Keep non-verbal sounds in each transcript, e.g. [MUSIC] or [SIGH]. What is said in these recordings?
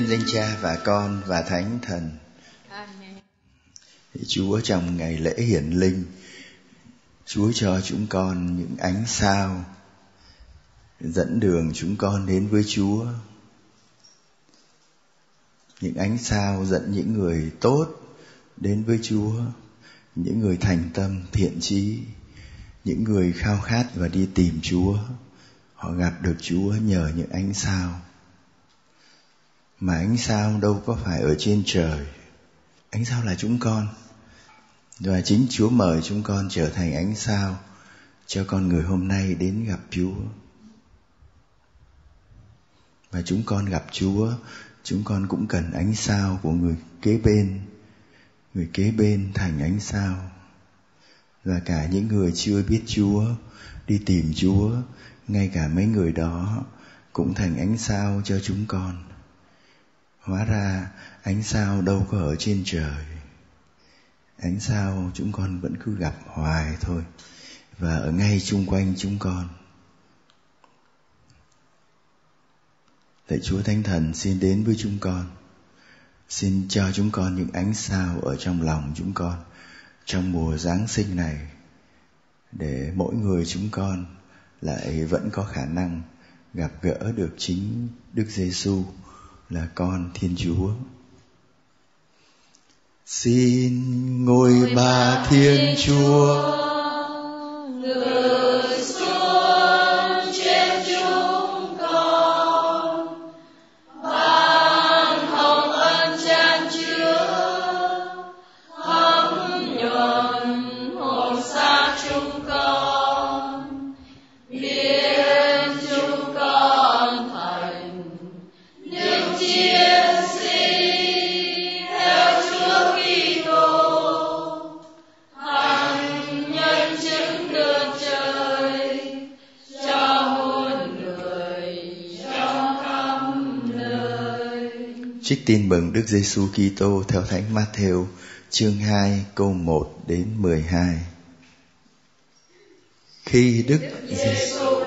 nhân danh cha và con và thánh thần. Chúa trong ngày lễ hiển linh chúa cho chúng con những ánh sao dẫn đường chúng con đến với chúa. Những ánh sao dẫn những người tốt đến với chúa những người thành tâm thiện trí những người khao khát và đi tìm chúa. Họ gặp được chúa nhờ những ánh sao mà ánh sao đâu có phải ở trên trời. Ánh sao là chúng con. Và chính chúa mời chúng con trở thành ánh sao cho con người hôm nay đến gặp chúa. Và chúng con gặp chúa, chúng con cũng cần ánh sao của người kế bên, người kế bên thành ánh sao. Và cả những người chưa biết chúa, đi tìm chúa, ngay cả mấy người đó cũng thành ánh sao cho chúng con hóa ra ánh sao đâu có ở trên trời. Ánh sao chúng con vẫn cứ gặp hoài thôi, và ở ngay chung quanh chúng con. Lạy Chúa Thánh Thần, xin đến với chúng con. Xin cho chúng con những ánh sao ở trong lòng chúng con, Trong mùa Giáng sinh này, Để mỗi người chúng con lại vẫn có khả năng gặp gỡ được chính Đức Giêsu là con Thiên Chúa. Xin ngôi ba Thiên Chúa Trích tin mừng Đức Giêsu Kitô theo Thánh Matthew, chương 2 câu 1 đến 12. Khi Đức Giêsu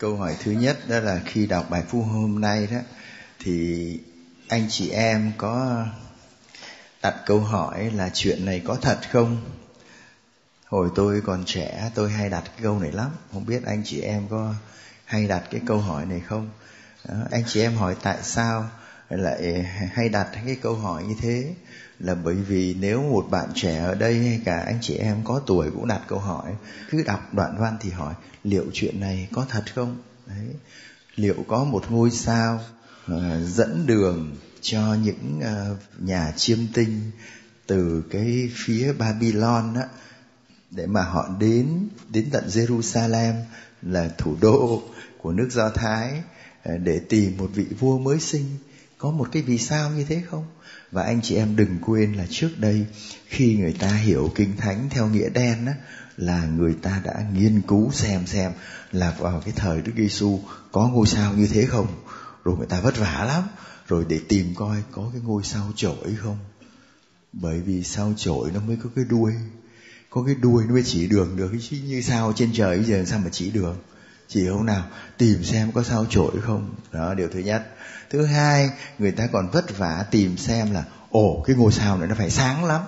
câu hỏi thứ nhất đó là khi đọc bài phu hôm nay đó thì anh chị em có đặt câu hỏi là chuyện này có thật không? Hồi tôi còn trẻ tôi hay đặt cái câu này lắm. Không biết anh chị em có hay đặt cái câu hỏi này không? Đó, anh chị em hỏi tại sao? Lại hay đặt cái câu hỏi như thế là bởi vì nếu một bạn trẻ ở đây hay cả anh chị em có tuổi cũng đặt câu hỏi cứ đọc đoạn văn thì hỏi liệu chuyện này có thật không? Đấy. Liệu có một ngôi sao uh, dẫn đường cho những uh, nhà chiêm tinh từ cái phía Babylon á để mà họ đến đến tận Jerusalem là thủ đô của nước Do Thái ờ, để tìm một vị vua mới sinh? Có một cái vì sao như thế không? Và anh chị em đừng quên là trước đây, khi người ta hiểu kinh thánh theo nghĩa đen á, là người ta đã nghiên cứu xem xem là vào cái thời Đức Giêsu có ngôi sao như thế không? Rồi người ta vất vả lắm, rồi để tìm coi có cái ngôi sao chổi không? Bởi vì sao chổi nó mới có cái đuôi. Có cái đuôi nó mới chỉ đường được, chứ như sao trên trời bây giờ sao mà chỉ đường? Chỉ hôm nào tìm xem có sao chổi không. Đó, điều thứ nhất. Thứ hai, người ta còn vất vả tìm xem là, ồ, cái ngôi sao này nó phải sáng lắm.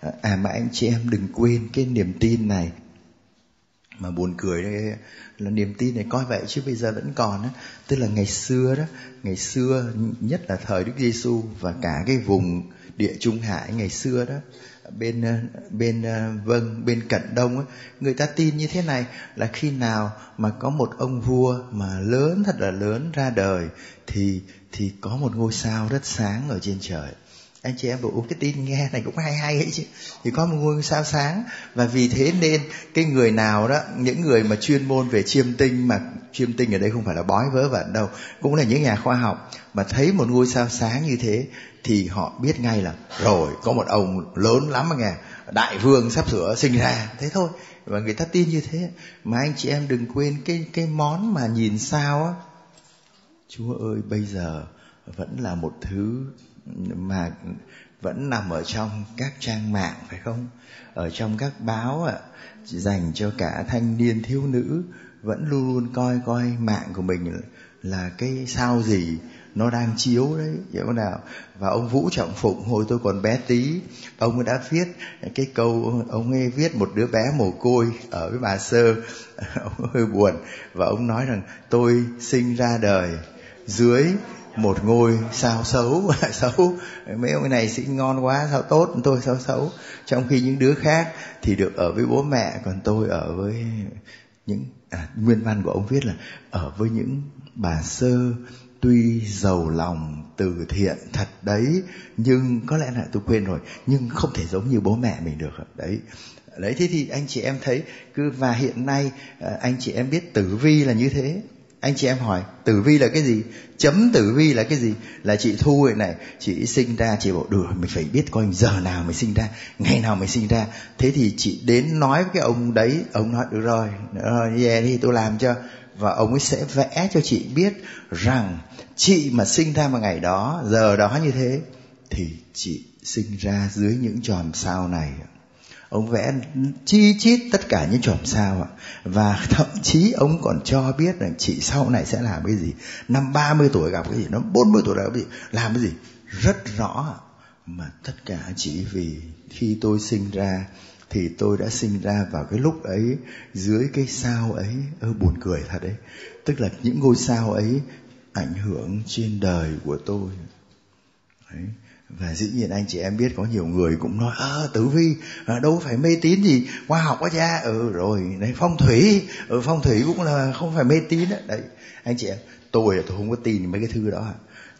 Ờ, à mà anh chị em đừng quên cái niềm tin này. Mà buồn cười đấy, là niềm tin này coi vậy chứ bây giờ vẫn còn á. Tức là ngày xưa đó, ngày xưa, nhất là thời Đức Giêsu và cả cái vùng địa Trung Hải ngày xưa đó bên ờ, bên ờ, vâng bên cận đông ấy, người ta tin như thế này là khi nào mà có một ông vua mà lớn thật là lớn ra đời thì thì có một ngôi sao rất sáng ở trên trời. Anh chị em bảo cái tin nghe này cũng hay hay ấy chứ. Thì có một ngôi sao sáng và vì thế nên cái người nào đó những người mà chuyên môn về chiêm tinh mà chiêm tinh ở đây không phải là bói vớ vẩn đâu cũng là những nhà khoa học mà thấy một ngôi sao sáng như thế thì họ biết ngay là, rồi, có một ông lớn lắm mà nghe, đại vương sắp sửa sinh ra. Thế thôi, và người ta tin như thế. Mà anh chị em đừng quên cái cái món mà nhìn sao á. Chúa ơi, bây giờ vẫn là một thứ mà vẫn nằm ở trong các trang mạng, phải không? Ở trong các báo ạ, dành cho cả thanh niên thiếu nữ, vẫn luôn luôn coi coi mạng của mình là cái sao gì nó đang chiếu đấy hiểu nào? Và ông vũ trọng phụng hồi tôi còn bé tí ông ấy đã viết cái câu ông ấy viết một đứa bé mồ côi ở với bà sơ. [LAUGHS] Ông hơi buồn. Và ông nói rằng tôi sinh ra đời dưới một ngôi sao xấu [LAUGHS] xấu. Mấy ông này sinh ngon quá sao tốt tôi sao xấu? Trong khi những đứa khác thì được ở với bố mẹ còn tôi ở với những à, nguyên văn của ông viết là ở với những bà sơ tuy giàu lòng từ thiện thật đấy, nhưng có lẽ là tôi quên rồi, nhưng không thể giống như bố mẹ mình được đấy. Đấy, thế thì anh chị em thấy cứ, và hiện nay ờ, anh chị em biết tử vi là như thế. Anh chị em hỏi, tử vi là cái gì? Chấm tử vi là cái gì? Là chị thu này này, chị sinh ra, chị bảo được mình phải biết coi giờ nào mình sinh ra, ngày nào mình sinh ra. Thế thì chị đến nói với cái ông đấy, ông nói, được rồi rồi về thì tôi làm cho và ông ấy sẽ vẽ cho chị biết rằng chị mà sinh ra vào ngày đó, giờ đó như thế, thì chị sinh ra dưới những tròn sao này. Ông vẽ chi chít tất cả những chòm sao ạ. Và [LAUGHS] thậm chí ông còn cho biết rằng chị sau này sẽ làm cái gì. Năm 30 tuổi gặp cái gì, năm 40 tuổi gặp cái gì, làm cái gì. Rất rõ mà tất cả chỉ vì khi tôi sinh ra thì tôi đã sinh ra vào cái lúc ấy dưới cái sao ấy ơ buồn cười thật đấy. Tức là những ngôi sao ấy ảnh hưởng trên đời của tôi. Đấy. Và dĩ nhiên anh chị em biết có nhiều người cũng nói ơ tử vi à, đâu phải mê tín gì khoa học quá cha. Ừ rồi đấy phong thủy ừ, phong thủy cũng là không phải mê tín đấy, đấy anh chị em tôi là tôi không có tin mấy cái thứ đó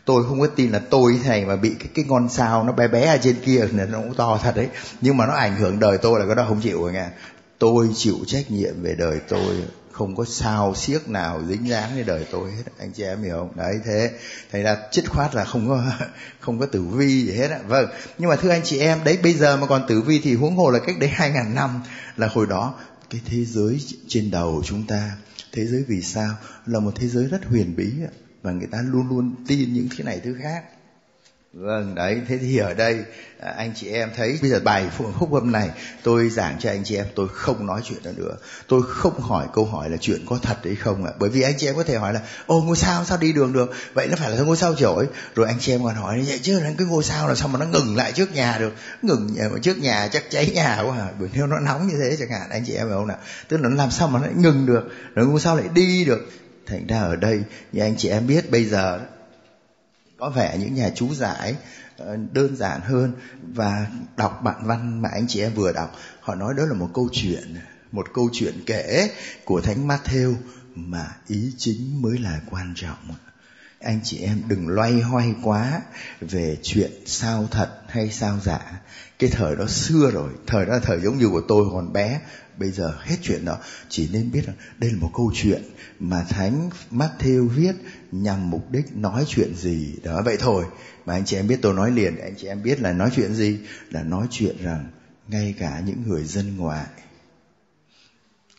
tôi không có tin là tôi thế này mà bị cái, cái ngon sao nó bé bé ở trên kia là nó cũng to thật đấy. Nhưng mà nó ảnh hưởng đời tôi là cái đó không chịu rồi nghe. Tôi chịu trách nhiệm về đời tôi không có sao siếc nào dính dáng với đời tôi hết. Anh chị em hiểu không? Đấy thế thành ra chích khoát là không có [LAUGHS] không có tử vi gì hết ạ vâng nhưng mà thưa anh chị em đấy bây giờ mà còn tử vi thì huống hồ là cách đấy hai ngàn năm là hồi đó cái thế giới trên đầu chúng ta thế giới vì sao là một thế giới rất huyền bí ạ và người ta luôn luôn tin những thứ này thứ khác Vâng, đấy, thế thì ở đây à, anh chị em thấy bây giờ bài phúc âm này tôi giảng cho anh chị em tôi không nói chuyện đó nữa. Tôi không hỏi câu hỏi là chuyện có thật hay không ạ. À. Bởi vì anh chị em có thể hỏi là ô ngôi sao sao đi đường được? Vậy nó phải là ngôi sao chổi. Rồi anh chị em còn hỏi vậy chứ cái ngôi sao là sao mà nó ngừng lại trước nhà được? Ngừng à, trước nhà chắc cháy nhà quá à. Bởi nếu nó nóng như thế chẳng hạn anh chị em hiểu không nào? Tức là nó làm sao mà nó ngừng được? Rồi ngôi sao lại đi được? Thành ra ở đây, như anh chị em biết, bây giờ có vẻ những nhà chú giải ờ, đơn giản hơn và đọc bản văn mà anh chị em vừa đọc, họ nói đó là một câu chuyện, một câu chuyện kể của thánh Matthew mà ý chính mới là quan trọng anh chị em đừng loay hoay quá về chuyện sao thật hay sao giả. Cái thời đó xưa rồi, thời đó là thời giống như của tôi còn bé, bây giờ hết chuyện đó. Chỉ nên biết là đây là một câu chuyện mà thánh Matthew viết nhằm mục đích nói chuyện gì. Đó, vậy thôi. Mà anh chị em biết tôi nói liền, anh chị em biết là nói chuyện gì? Là nói chuyện rằng ngay cả những người dân ngoại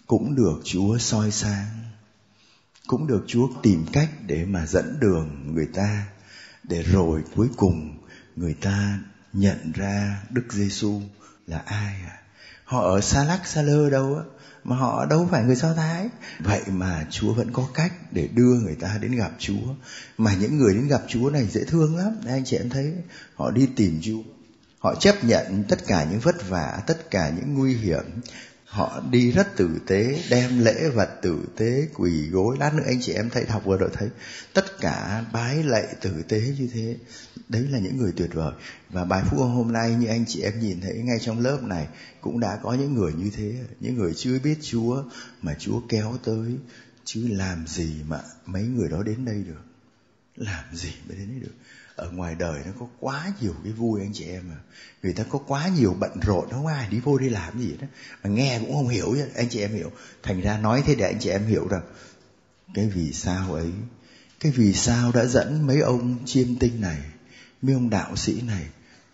cũng được Chúa soi sáng cũng được Chúa tìm cách để mà dẫn đường người ta để rồi cuối cùng người ta nhận ra Đức Giêsu là ai à? Họ ở xa lắc xa lơ đâu á mà họ đâu phải người Do Thái. Vậy mà Chúa vẫn có cách để đưa người ta đến gặp Chúa. Mà những người đến gặp Chúa này dễ thương lắm. Anh chị em thấy họ đi tìm Chúa. Họ chấp nhận tất cả những vất vả, tất cả những nguy hiểm họ đi rất tử tế, đem lễ vật tử tế, quỳ gối. Lát nữa anh chị em thấy học vừa rồi thấy tất cả bái lạy tử tế như thế. Đấy là những người tuyệt vời. Và bài phúc hôm nay như anh chị em nhìn thấy ngay trong lớp này cũng đã có những người như thế. Những người chưa biết chúa mà chúa kéo tới. Chứ làm gì mà mấy người đó đến đây được? Làm gì mới đến đây được? Ở ngoài đời nó có quá nhiều cái vui anh chị em à người ta có quá nhiều bận rộn không ai đi vô đi làm gì đó mà nghe cũng không hiểu anh chị em hiểu. Thành ra nói thế để anh chị em hiểu rằng cái vì sao ấy cái vì sao đã dẫn mấy ông chiêm tinh này mấy ông đạo sĩ này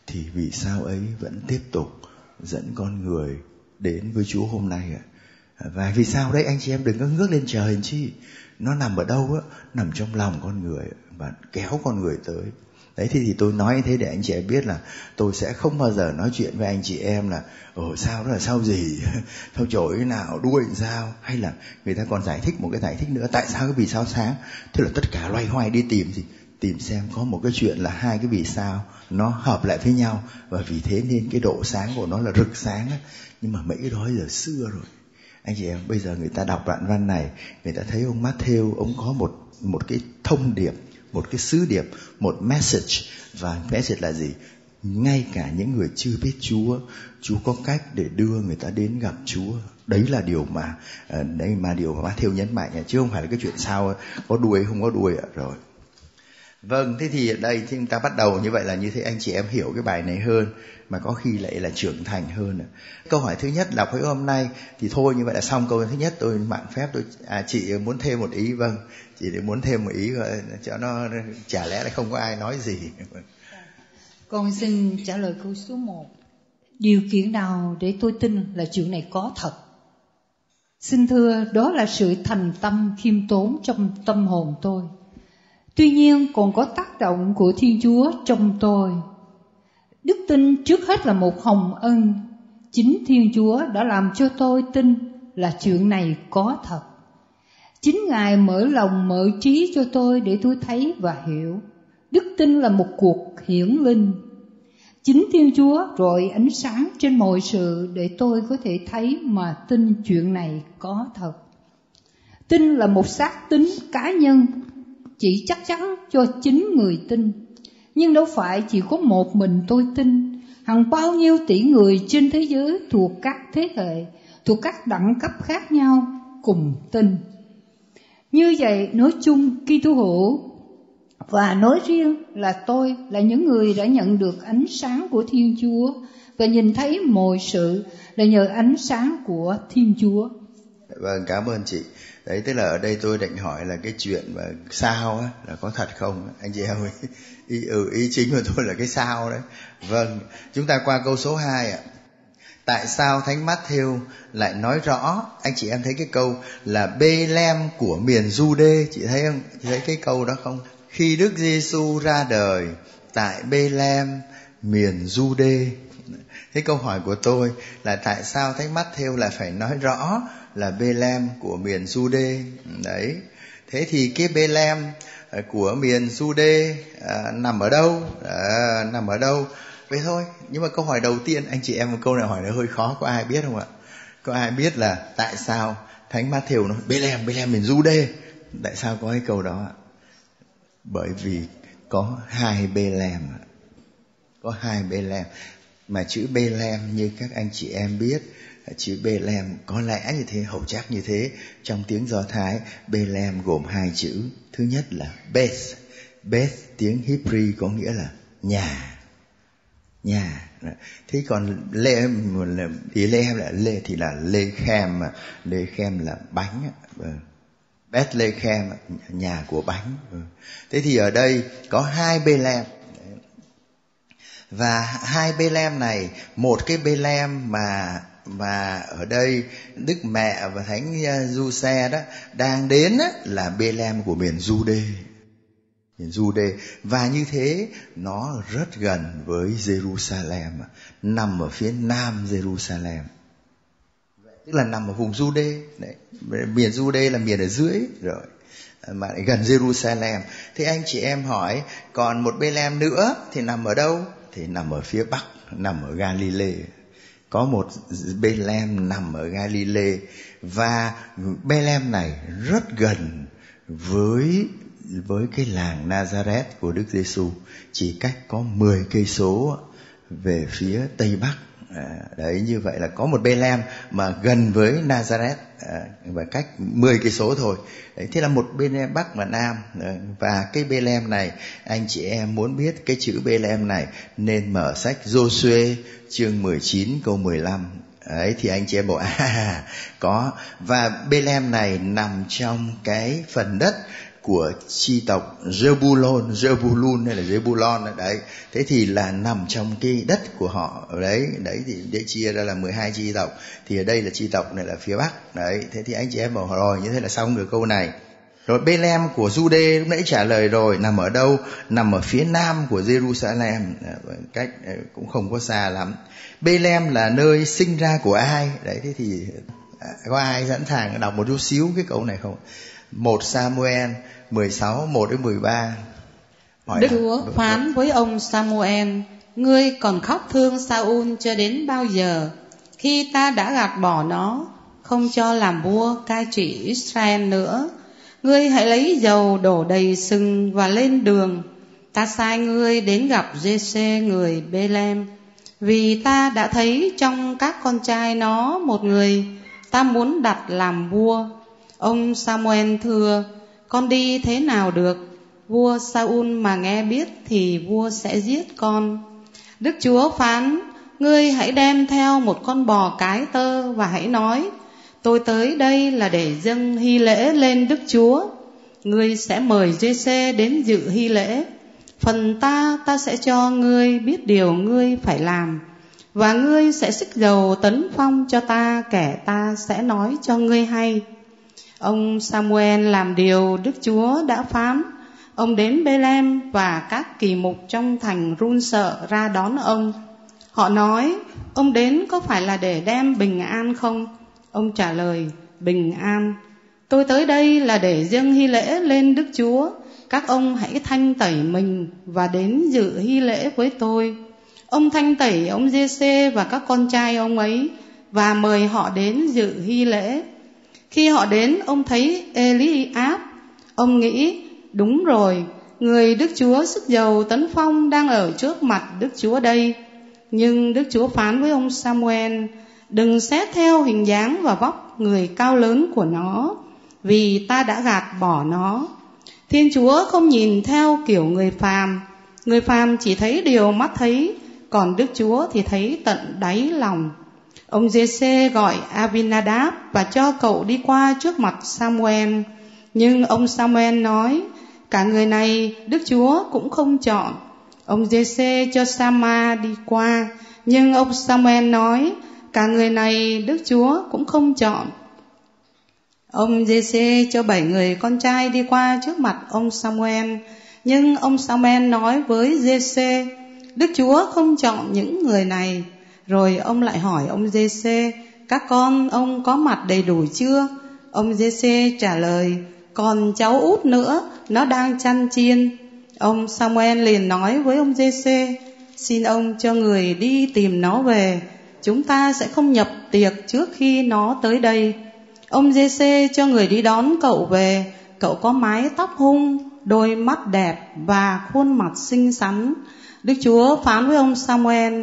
thì vì sao ấy vẫn tiếp tục dẫn con người đến với Chúa hôm nay ạ. Và vì sao đấy anh chị em đừng có ngước lên trời chi. Nó nằm ở đâu á, nằm trong lòng con người và kéo con người tới đấy thì, thì tôi nói thế để anh chị em biết là tôi sẽ không bao giờ nói chuyện với anh chị em là ồ sao đó là sao gì? [LAUGHS] Sao chổi nào? Đuôi sao? Hay là người ta còn giải thích một cái giải thích nữa tại sao cái vì sao sáng? Thế là tất cả loay hoay đi tìm gì tìm xem có một cái chuyện là hai cái vì sao nó hợp lại với nhau và vì thế nên cái độ sáng của nó là rực sáng á. Nhưng mà mấy cái đó giờ xưa rồi. Anh chị em bây giờ người ta đọc đoạn văn này người ta thấy ông Matthew ông có một một cái thông điệp một cái sứ điệp, một message. Và message là gì? Ngay cả những người chưa biết Chúa Chúa có cách để đưa người ta đến gặp Chúa. Đấy là điều mà ờ, đấy mà điều mà Matthew nhấn mạnh. Chứ không phải là cái chuyện sao, có đuôi không có đuôi rồi. Vâng, thế thì ở đây chúng ta bắt đầu như vậy là như thế anh chị em hiểu cái bài này hơn mà có khi lại là trưởng thành hơn. Câu hỏi thứ nhất là với hôm nay thì thôi như vậy là xong câu thứ nhất tôi mạng phép tôi à, chị muốn thêm một ý vâng chị để muốn thêm một ý cho nó chả lẽ là không có ai nói gì. Dạ. Con xin trả lời câu số 1. Điều kiện nào để tôi tin là chuyện này có thật? Xin thưa, đó là sự thành tâm khiêm tốn trong tâm hồn tôi Tuy nhiên còn có tác động của Thiên Chúa trong tôi. Đức tin trước hết là một hồng ân. Chính Thiên Chúa đã làm cho tôi tin là chuyện này có thật. Chính Ngài mở lòng mở trí cho tôi để tôi thấy và hiểu. Đức tin là một cuộc hiển linh. Chính Thiên Chúa rọi ánh sáng trên mọi sự để tôi có thể thấy mà tin chuyện này có thật. Tin là một xác tính cá nhân chỉ chắc chắn cho chính người tin. Nhưng đâu phải chỉ có một mình tôi tin. Hàng bao nhiêu tỷ người trên thế giới thuộc các thế hệ thuộc các đẳng cấp khác nhau cùng tin. Như vậy nói chung Kitô hữu và nói riêng là tôi là những người đã nhận được ánh sáng của Thiên Chúa và nhìn thấy mọi sự là nhờ ánh sáng của Thiên Chúa. Vâng, cảm ơn chị đấy tức là ở đây tôi định hỏi là cái chuyện mà sao á là có thật không? Anh chị em [LAUGHS] ý, ừ, ý chính của tôi là cái sao đấy. Vâng chúng ta qua câu số 2 ạ. Tại sao thánh Matthew lại nói rõ anh chị em thấy cái câu là bê lem của miền du đê chị thấy không? Chị thấy cái câu đó không? Khi Đức Giêsu ra đời tại Bethlehem miền du đê thế câu hỏi của tôi là tại sao thánh matthew lại phải nói rõ là Bethlehem của miền Jude đấy. Thế thì cái Bethlehem à, của miền Jude à, nằm ở đâu? À, nằm ở đâu? Vậy thôi. Nhưng mà câu hỏi đầu tiên anh chị em một câu này hỏi nó hơi khó có ai biết không ạ? Có ai biết là tại sao thánh Matthew nói Bethlehem Bethlehem miền Jude tại sao có cái câu đó ạ? Bởi vì có hai Bethlehem có hai Bethlehem mà chữ Bethlehem như các anh chị em biết chữ Bethlehem có lẽ như thế hầu chắc như thế. Trong tiếng Do Thái, Bethlehem gồm hai chữ. Thứ nhất là Beth. Beth tiếng Hebrew có nghĩa là nhà. Nhà. Thế còn lê thì lê là lê thì là lê khem mà lê khem là bánh. Vâng. Bethlehem, nhà của bánh. Thế thì ở đây có hai Bethlehem. Và hai Bethlehem này, một cái Bethlehem mà mà ở đây Đức Mẹ và Thánh à, Du Xe đó đang đến đó, là Bethlehem của miền Jude miền Jude và như thế nó rất gần với Jerusalem nằm ở phía nam Jerusalem. Tức là nằm ở vùng Jude đấy miền Jude là miền ở dưới rồi à, mà lại gần Jerusalem. Thế anh chị em hỏi còn một Bethlehem nữa thì nằm ở đâu? Thì nằm ở phía bắc nằm ở Galilee có một Bethlehem nằm ở Galilee và Bethlehem này rất gần với với cái làng Nazareth của Đức Giêsu. Chỉ cách có 10 cây số về phía tây bắc. À, đấy như vậy là có một Bethlehem mà gần với Nazareth. Ờ, và cách 10 cây số thôi. Đấy, thế là một bên bắc và nam. Ờ, và cái Bethlehem này anh chị em muốn biết cái chữ Bethlehem này nên mở sách Joshua chương 19 câu 15 ấy thì anh chị em bảo [LAUGHS] à có. Và Bethlehem này nằm trong cái phần đất của chi tộc Jebulon, Jebulun hay là Jebulon đấy. Thế thì là nằm trong cái đất của họ đấy, đấy thì để chia ra là 12 chi tộc. Thì ở đây là chi tộc này là phía Bắc. Đấy, thế thì anh chị em bảo rồi như thế là xong được câu này. Rồi Bethlehem của Jude lúc nãy trả lời rồi nằm ở đâu? Nằm ở phía nam của Jerusalem, dạ, cách ờ, cũng không có xa lắm. Bethlehem là nơi sinh ra của ai? Đấy thế thì à, có ai sẵn sàng đọc một chút xíu cái câu này không? Một Samuel 16 1 đến 13. Hỏi Đức Chúa phán với ông Samuel, ngươi còn khóc thương Saul cho đến bao giờ? Khi ta đã gạt bỏ nó, không cho làm vua cai trị Israel nữa, ngươi hãy lấy dầu đổ đầy sừng và lên đường. Ta sai ngươi đến gặp Giê-xê người Bê-lem, vì ta đã thấy trong các con trai nó một người ta muốn đặt làm vua. Ông Samuel thưa, con đi thế nào được? Vua Saul mà nghe biết thì vua sẽ giết con. Đức Chúa phán, ngươi hãy đem theo một con bò cái tơ và hãy nói, tôi tới đây là để dâng hy lễ lên Đức Chúa. Ngươi sẽ mời giê đến dự hy lễ. Phần ta ta sẽ cho ngươi biết điều ngươi phải làm. Và ngươi sẽ xích dầu tấn phong cho ta kẻ ta sẽ nói cho ngươi hay. Ông Samuel làm điều Đức Chúa đã phán. Ông đến Bethlehem và các kỳ mục trong thành run sợ ra đón ông. Họ nói, ông đến có phải là để đem bình an không? Ông trả lời, bình an. Tôi tới đây là để dâng hy lễ lên Đức Chúa. Các ông hãy thanh tẩy mình và đến dự hy lễ với tôi. Ông thanh tẩy ông giê và các con trai ông ấy và mời họ đến dự hy lễ khi họ đến, ông thấy Eliab. Ông nghĩ, đúng rồi, người Đức Chúa sức dầu tấn phong đang ở trước mặt Đức Chúa đây. Nhưng Đức Chúa phán với ông Samuel, đừng xét theo hình dáng và vóc người cao lớn của nó, vì ta đã gạt bỏ nó. Thiên Chúa không nhìn theo kiểu người phàm, người phàm chỉ thấy điều mắt thấy, còn Đức Chúa thì thấy tận đáy lòng. Ông Giê-xê gọi Abinadab và cho cậu đi qua trước mặt Samuel. Nhưng ông Samuel nói, cả người này Đức Chúa cũng không chọn. Ông Giê-xê cho Sama đi qua, nhưng ông Samuel nói, cả người này Đức Chúa cũng không chọn. Ông Giê-xê cho bảy người con trai đi qua trước mặt ông Samuel, Nhưng ông Samuel nói với Giê-xê, Đức Chúa không chọn những người này. Rồi ông lại hỏi ông Giê-xê, các con ông có mặt đầy đủ chưa? Ông Giê-xê trả lời, còn cháu út nữa, nó đang chăn chiên. Ông Samuel liền nói với ông Giê-xê, xin ông cho người đi tìm nó về, chúng ta sẽ không nhập tiệc trước khi nó tới đây. Ông Giê-xê cho người đi đón cậu về, cậu có mái tóc hung, đôi mắt đẹp và khuôn mặt xinh xắn. Đức Chúa phán với ông Samuel,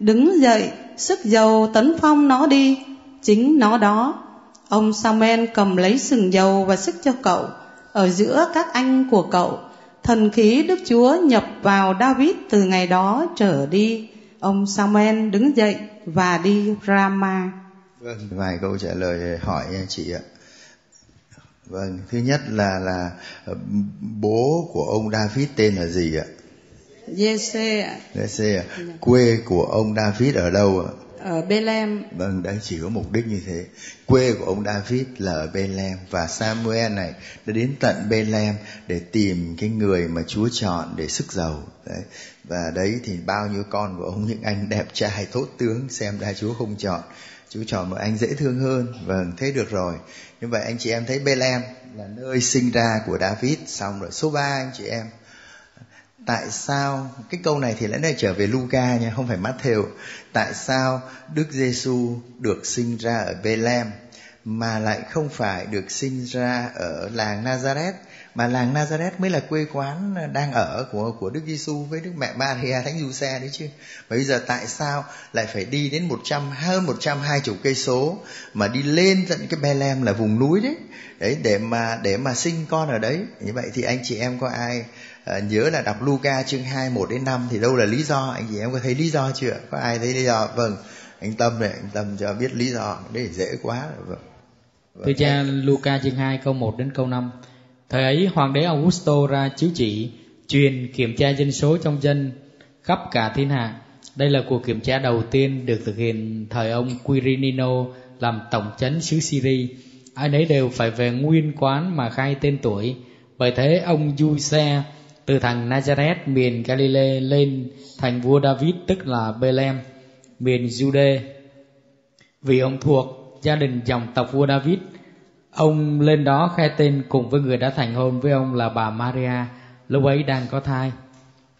đứng dậy, sức dầu tấn phong nó đi, chính nó đó. Ông Samen cầm lấy sừng dầu và sức cho cậu, ở giữa các anh của cậu. Thần khí Đức Chúa nhập vào David từ ngày đó trở đi. Ông Samen đứng dậy và đi Rama. Vâng, vài câu trả lời hỏi chị ạ. Vâng, thứ nhất là là bố của ông David tên là gì ạ? Giê-xê ạ. Giê-xê ạ. Quê của ông David ở đâu ạ? Ở Bethlehem. Vâng, đấy chỉ có mục đích như thế. Quê của ông David là ở Bethlehem và Samuel này đã đến tận Bethlehem để tìm cái người mà Chúa chọn để sức giàu. Đấy. Và đấy thì bao nhiêu con của ông những anh đẹp trai tốt tướng xem ra Chúa không chọn. Chúa chọn một anh dễ thương hơn. Vâng, thế được rồi. Như vậy anh chị em thấy Bethlehem là nơi sinh ra của David. Xong rồi số 3 anh chị em tại sao, cái câu này thì lẽ này trở về Luca nha, không phải Matthew tại sao Đức Giêsu được sinh ra ở Bethlehem, mà lại không phải được sinh ra ở làng Nazareth mà làng Nazareth mới là quê quán đang ở của của Đức Giêsu với Đức Mẹ Maria, Thánh Giuse đấy chứ. Mà bây giờ tại sao lại phải đi đến 100 hơn 120 cây số mà đi lên tận cái Bethlehem là vùng núi đấy. Đấy, để mà để mà sinh con ở đấy. Như vậy thì anh chị em có ai à, nhớ là đọc Luca chương 2 1 đến 5 thì đâu là lý do anh chị em có thấy lý do chưa có ai thấy lý do vâng anh tâm này anh tâm cho biết lý do để dễ quá vâng. vâng. Thưa cha Luca chương 2 câu 1 đến câu 5 Thời ấy hoàng đế Augusto ra chiếu chỉ truyền kiểm tra dân số trong dân khắp cả thiên hạ. Đây là cuộc kiểm tra đầu tiên được thực hiện thời ông Quirinino làm tổng chấn xứ Syria. Ai nấy đều phải về nguyên quán mà khai tên tuổi. Bởi thế ông Giuse từ thành Nazareth, miền Galilee lên thành vua David, tức là Bethlehem, miền Jude vì ông thuộc gia đình dòng tộc vua David, ông lên đó khai tên cùng với người đã thành hôn với ông là bà Maria, lúc ấy đang có thai.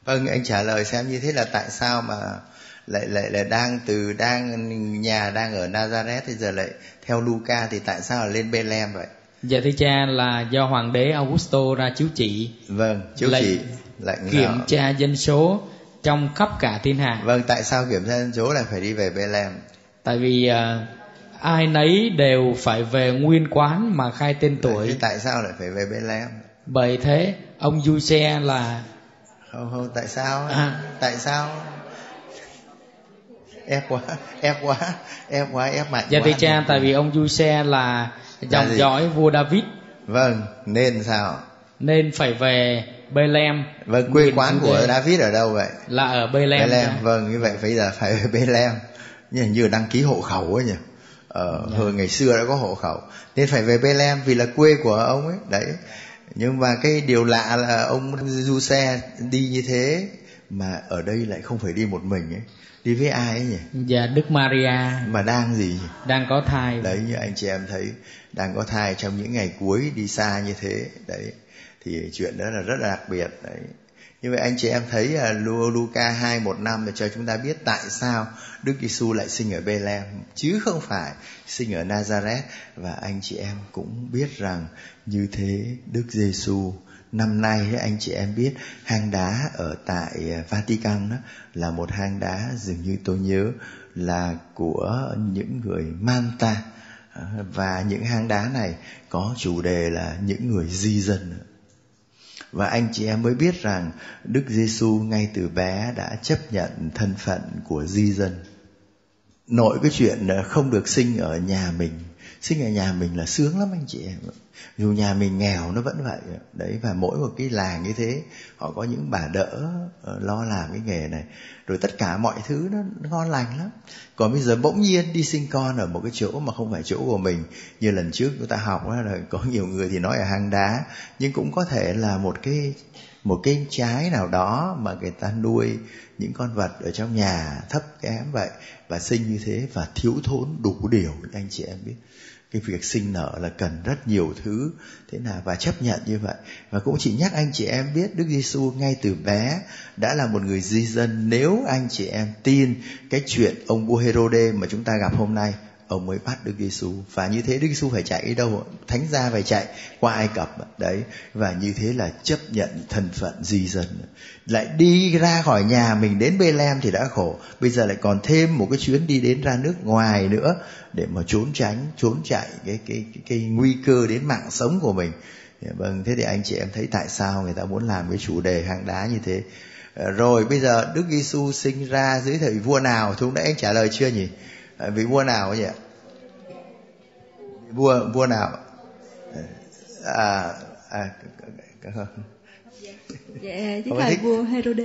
Vâng anh trả lời xem như thế là tại sao mà lại lại lại đang từ đang nhà đang ở Nazareth, thì giờ lại theo Luca thì tại sao là lên Bethlehem vậy? Dạ thưa cha là do hoàng đế Augusto ra chiếu chỉ Vâng, chiếu lệnh, chỉ lệnh kiểm nào? tra dân số trong khắp cả thiên hạ. Vâng, tại sao kiểm tra dân số lại phải đi về Bethlehem? Tại vì uh, ai nấy đều phải về nguyên quán mà khai tên tuổi. Tại sao lại phải về Bethlehem? Bởi thế ông Giuse là không không tại sao? À. Tại sao? ép quá, ép quá, ép quá, ép mạnh Dạ quá. thưa cha, tại vì ông Giuse là dòng dõi vua David. Vâng, nên sao? Nên phải về Bethlehem. Vâng, quê quán của David ở đâu vậy? Là ở Bethlehem. Bethlehem, vâng, như vậy bây giờ phải về Bethlehem. Như như đăng ký hộ khẩu ấy nhỉ. Ờ, dạ. hồi ngày xưa đã có hộ khẩu nên phải về Bethlehem vì là quê của ông ấy đấy nhưng mà cái điều lạ là ông du xe đi như thế mà ở đây lại không phải đi một mình ấy đi với ai ấy nhỉ dạ đức maria mà đang gì đang có thai đấy như anh chị em thấy đang có thai trong những ngày cuối đi xa như thế. Đấy, thì chuyện đó là rất là đặc biệt. Đấy. Như vậy anh chị em thấy là Luca 2 một năm để cho chúng ta biết tại sao Đức Giêsu lại sinh ở Bethlehem, chứ không phải sinh ở Nazareth. Và anh chị em cũng biết rằng như thế Đức Giêsu năm nay anh chị em biết hang đá ở tại à, Vatican đó là một hang đá dường như tôi nhớ là của những người Manta và những hang đá này có chủ đề là những người di dân và anh chị em mới biết rằng Đức Giêsu ngay từ bé đã chấp nhận thân phận của di dân. Nội cái chuyện không được sinh ở nhà mình, sinh ở nhà mình là sướng lắm anh chị em. Dù nhà mình nghèo nó vẫn vậy. Đấy, và mỗi một cái làng như thế, họ có những bà đỡ ờ, lo làm cái nghề này. Rồi tất cả mọi thứ nó ngon lành lắm. còn bây giờ bỗng nhiên đi sinh con ở một cái chỗ mà không phải chỗ của mình như lần trước chúng ta học đó là có nhiều người thì nói ở hang đá nhưng cũng có thể là một cái một cái trái nào đó mà người ta nuôi những con vật ở trong nhà thấp kém vậy và sinh như thế và thiếu thốn đủ điều, anh chị em biết cái việc sinh nở là cần rất nhiều thứ thế nào và chấp nhận như vậy. Và cũng chỉ nhắc anh chị em biết Đức Giêsu ngay từ bé đã là một người di dân. Nếu anh chị em tin cái chuyện ông vua Herode mà chúng ta gặp hôm nay ông mới bắt Đức Giêsu và như thế Đức Giêsu phải chạy đi đâu? Thánh gia phải chạy qua Ai Cập. Đấy. Và như thế là chấp nhận thân phận di dân. Lại đi ra khỏi nhà mình đến Bethlehem thì đã khổ. Bây giờ lại còn thêm một cái chuyến đi đến ra nước ngoài nữa để mà trốn tránh trốn chạy cái cái cái, cái nguy cơ đến mạng sống của mình. Dạ vâng thế thì anh chị em thấy tại sao người ta muốn làm cái chủ đề hang đá như thế? Ờ, rồi bây giờ Đức Giêsu sinh ra dưới thời vua nào? Chúng đã anh trả lời chưa nhỉ? Vị vua nào nhỉ? Vua vua nào? À, à dạ chứ thời vua Herode.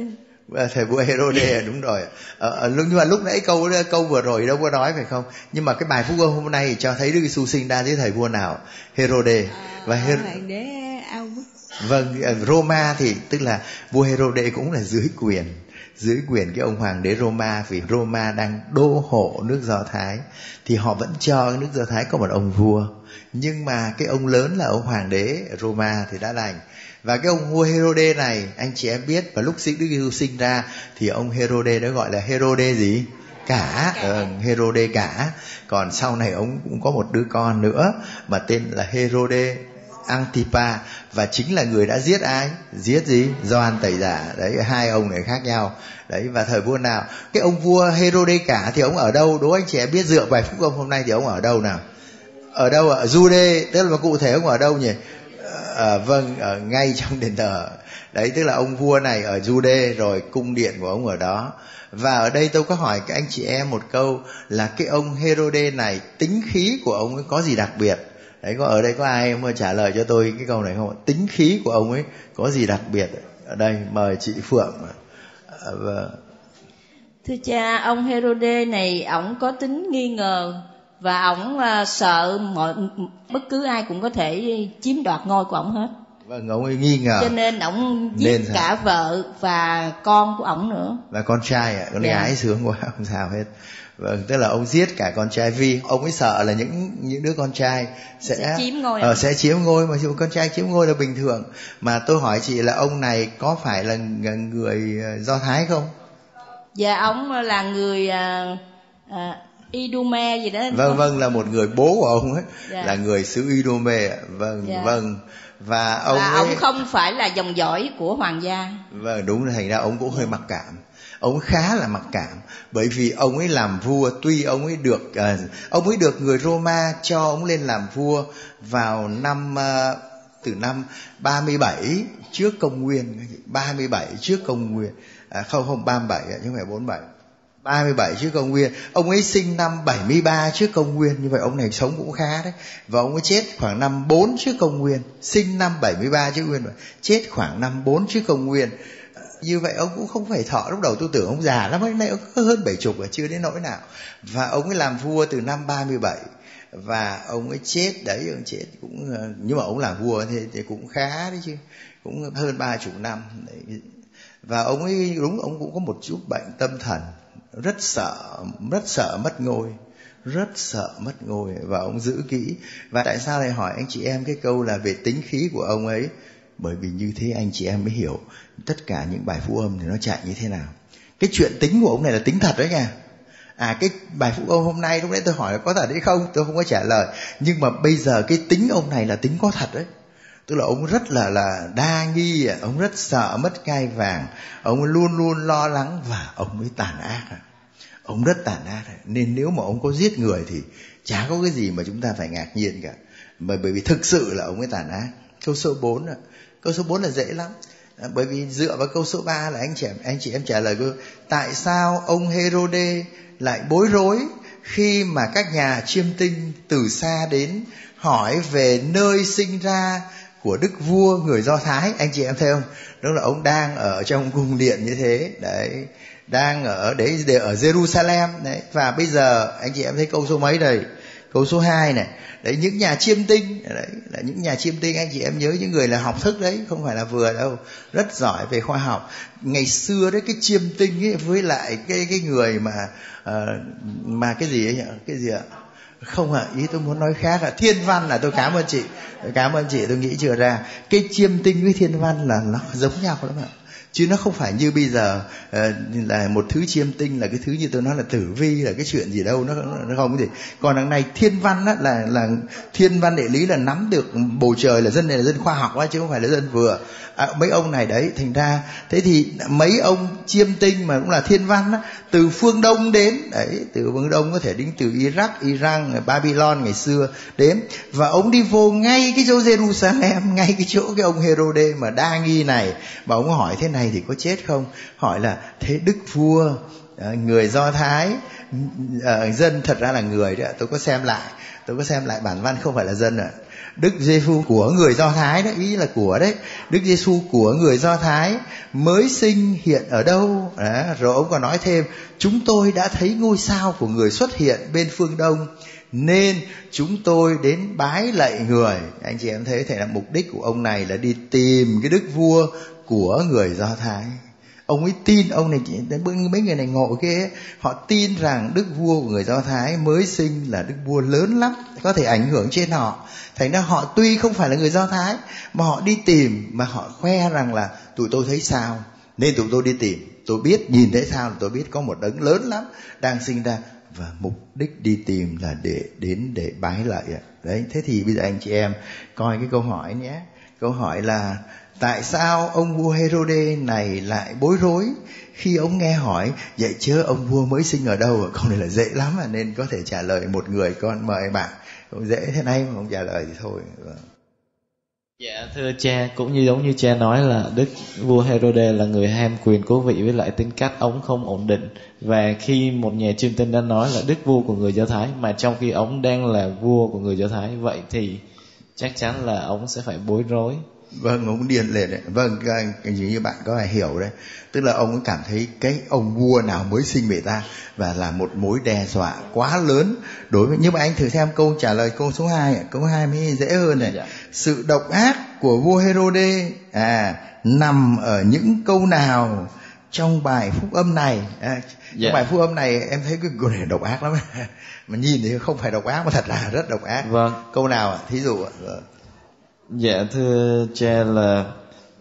À, thời vua Herode [LAUGHS] đúng rồi. Ờ, nhưng mà lúc nãy câu câu vừa rồi đâu có nói phải không? Nhưng mà cái bài phúc âm hôm nay cho thấy Đức Giêsu sinh ra dưới thời vua nào? Herode. À, và Her... hoàng đế August. Vâng Roma thì tức là vua Herode cũng là dưới quyền dưới quyền cái ông hoàng đế Roma vì Roma đang đô hộ nước Do Thái thì họ vẫn cho nước Do Thái có một ông vua. Nhưng mà cái ông lớn là ông hoàng đế Roma thì đã lành và cái ông vua Herode này anh chị em biết và lúc Đức Giêsu sinh ra thì ông Herode đã gọi là Herode gì? Cả. Ừ, Herode cả. Còn sau này ông cũng có một đứa con nữa mà tên là Herode Antipa và chính là người đã giết ai? Giết gì? Gioan tẩy giả. Đấy hai ông này khác nhau. Đấy và thời vua nào? Cái ông vua Herode cả thì ông ở đâu? Đố anh chị em biết dựa bài phúc ông hôm nay thì ông ở đâu nào? Ở đâu ở Jude tức là cụ thể ông ở đâu nhỉ? À, vâng ở ngay trong đền thờ. Đấy tức là ông vua này ở Jude rồi cung điện của ông ở đó. Và ở đây tôi có hỏi các anh chị em một câu là cái ông Herode này tính khí của ông ấy có gì đặc biệt? Đấy có ở đây có ai mà trả lời cho tôi cái câu này không tính khí của ông ấy có gì đặc biệt ở đây mời chị phượng à, vâng. thưa cha ông Herode này ổng có tính nghi ngờ và ổng uh, sợ mọi bất cứ ai cũng có thể chiếm đoạt ngôi của ổng hết. Vâng ông ấy nghi ngờ. Cho nên ổng giết nên cả vợ và con của ổng nữa. Và con trai ạ à, con yeah. Dạ. gái sướng quá không sao hết vâng tức là ông giết cả con trai vì ông ấy sợ là những những đứa con trai sẽ, sẽ chiếm ngôi ờ, sẽ chiếm ngôi mà con trai chiếm ngôi là bình thường. Mà tôi hỏi chị là ông này có phải là người ờ, do thái không? Dạ ông là người à, à, Idume gì đó vâng vâng là một người bố của ông ấy. Dạ. là người xứ Idume vâng dạ. vâng. Và ông và ấy... ông không phải là dòng dõi của hoàng gia. Vâng đúng là thành ra ông cũng hơi mặc cảm ông khá là mặc cảm bởi vì ông ấy làm vua tuy ông ấy được uh, ông ấy được người Roma cho ông lên làm vua vào năm uh, từ năm 37 trước công nguyên 37 trước công nguyên à, không không 37 chứ không phải 47 37 trước công nguyên ông ấy sinh năm 73 trước công nguyên như vậy ông này sống cũng khá đấy. Và ông ấy chết khoảng năm 4 trước công nguyên sinh năm 73 trước Công nguyên chết khoảng năm 4 trước công nguyên như vậy ông cũng không phải thọ lúc đầu tôi tưởng ông già lắm hôm nay ông hơn bảy chục và chưa đến nỗi nào. Và ông ấy làm vua từ năm 37 và ông ấy chết đấy ông chết cũng ờ, nhưng mà ông làm vua thì, thì cũng khá đấy chứ cũng hơn ba chục năm đấy. và ông ấy đúng ông cũng có một chút bệnh tâm thần rất sợ rất sợ mất ngôi rất sợ mất ngôi và ông giữ kỹ. Và tại sao lại hỏi anh chị em cái câu là về tính khí của ông ấy? Bởi vì như thế anh chị em mới hiểu tất cả những bài phụ âm thì nó chạy như thế nào. Cái chuyện tính của ông này là tính thật đấy nha. À cái bài phụ âm hôm nay lúc nãy tôi hỏi là có thật hay không, tôi không có trả lời. Nhưng mà bây giờ cái tính ông này là tính có thật đấy. Tức là ông rất là là đa nghi, ông rất sợ mất cai vàng. Ông luôn luôn lo lắng và ông mới tàn ác ông rất tàn ác nên nếu mà ông có giết người thì chả có cái gì mà chúng ta phải ngạc nhiên cả. Bởi vì thực sự là ông ấy tàn ác câu số 4 câu số 4 là dễ lắm. À, bởi vì dựa vào câu số 3 là anh chị anh chị em trả lời câu tại sao ông Herode lại bối rối khi mà các nhà chiêm tinh từ xa đến hỏi về nơi sinh ra của đức vua người do thái? Anh chị em thấy không? Đó là ông đang ở trong cung điện như thế. Đấy đang ở đấy để ở Jerusalem. Đấy và bây giờ anh chị em thấy câu số mấy đây? Câu số 2 này. Đấy những nhà chiêm tinh. Đấy là những nhà chiêm tinh anh chị em nhớ những người là học thức đấy không phải là vừa đâu. Rất giỏi về khoa học. Ngày xưa đấy cái chiêm tinh ấy với lại cái cái người mà uh, mà cái gì ấy nhỉ? Cái gì ạ? Không ạ à, ý tôi muốn nói khác ạ. À. thiên văn là tôi cảm ơn chị. Tôi cảm ơn chị tôi nghĩ chưa ra. Cái chiêm tinh với thiên văn là nó giống nhau lắm ạ chứ nó không phải như bây giờ uh, là một thứ chiêm tinh là cái thứ như tôi nói là tử vi là cái chuyện gì đâu nó, nó không cái gì. Còn đằng này thiên văn á, là là thiên văn địa lý là nắm được bầu trời là dân này là dân khoa học á chứ không phải là dân vừa. À, mấy ông này đấy thành ra thế thì mấy ông chiêm tinh mà cũng là thiên văn á, từ phương đông đến đấy từ phương đông có thể đến từ iraq iran babylon ngày xưa đến. Và ông đi vô ngay cái chỗ jerusalem ngay cái chỗ cái ông herode mà đa nghi này. Mà ông hỏi thế này thì có chết không? Hỏi là, thế đức vua ờ, người do thái ờ, dân thật ra là người đấy tôi có xem lại, tôi có xem lại bản văn không phải là dân ạ. Đức Giêsu của người Do Thái đấy, ý là của đấy. Đức Giêsu của người Do Thái mới sinh hiện ở đâu? Đó. rồi ông còn nói thêm, chúng tôi đã thấy ngôi sao của người xuất hiện bên phương đông, nên chúng tôi đến bái lạy người. Anh chị em thấy, thể là mục đích của ông này là đi tìm cái đức vua của người do thái. Ông ấy tin, ông này chỉ mấy người này ngộ kia họ tin rằng đức vua của người do thái mới sinh là đức vua lớn lắm, có thể ảnh hưởng trên họ. Thành ra họ tuy không phải là người do thái, mà họ đi tìm, mà họ khoe rằng là, tụi tôi thấy sao? Nên tụi tôi đi tìm. Tôi biết, nhìn thấy sao tôi biết có một đấng lớn lắm đang sinh ra. Và mục đích đi tìm là để đến để bái lại đấy, thế thì bây giờ anh chị em coi cái câu hỏi nhé. Câu hỏi là tại sao ông vua Herode này lại bối rối? Khi ông nghe hỏi, vậy chứ ông vua mới sinh ở đâu? Câu này là dễ lắm mà nên có thể trả lời một người, con mời bạn. Cũng dễ thế này, mà không trả lời thì thôi. Vâng. Dạ thưa cha, cũng như giống như cha nói là Đức vua Herode là người ham quyền cố vị với lại tính cách ông không ổn định. Và khi một nhà chiêm tinh đã nói là Đức vua của người Do Thái, mà trong khi ông đang là vua của người Do Thái, vậy thì chắc chắn là ông sẽ phải bối rối vâng ông điền lên đấy. Vâng cái gì như bạn có thể hiểu đấy. Tức là ông ấy cảm thấy cái ông vua nào mới sinh về ta và là một mối đe dọa quá lớn đối với nhưng mà anh thử xem câu trả lời câu số 2 câu 2 mới dễ hơn này. Dạ. sự độc ác của vua Herode à nằm ở những câu nào trong bài phúc âm này? À, dạ. trong bài phúc âm này em thấy cái câu này độc ác lắm. [LAUGHS] Mà nhìn thì không phải độc ác mà thật là rất độc ác. Vâng. Câu nào thí dụ. Dạ thưa cha là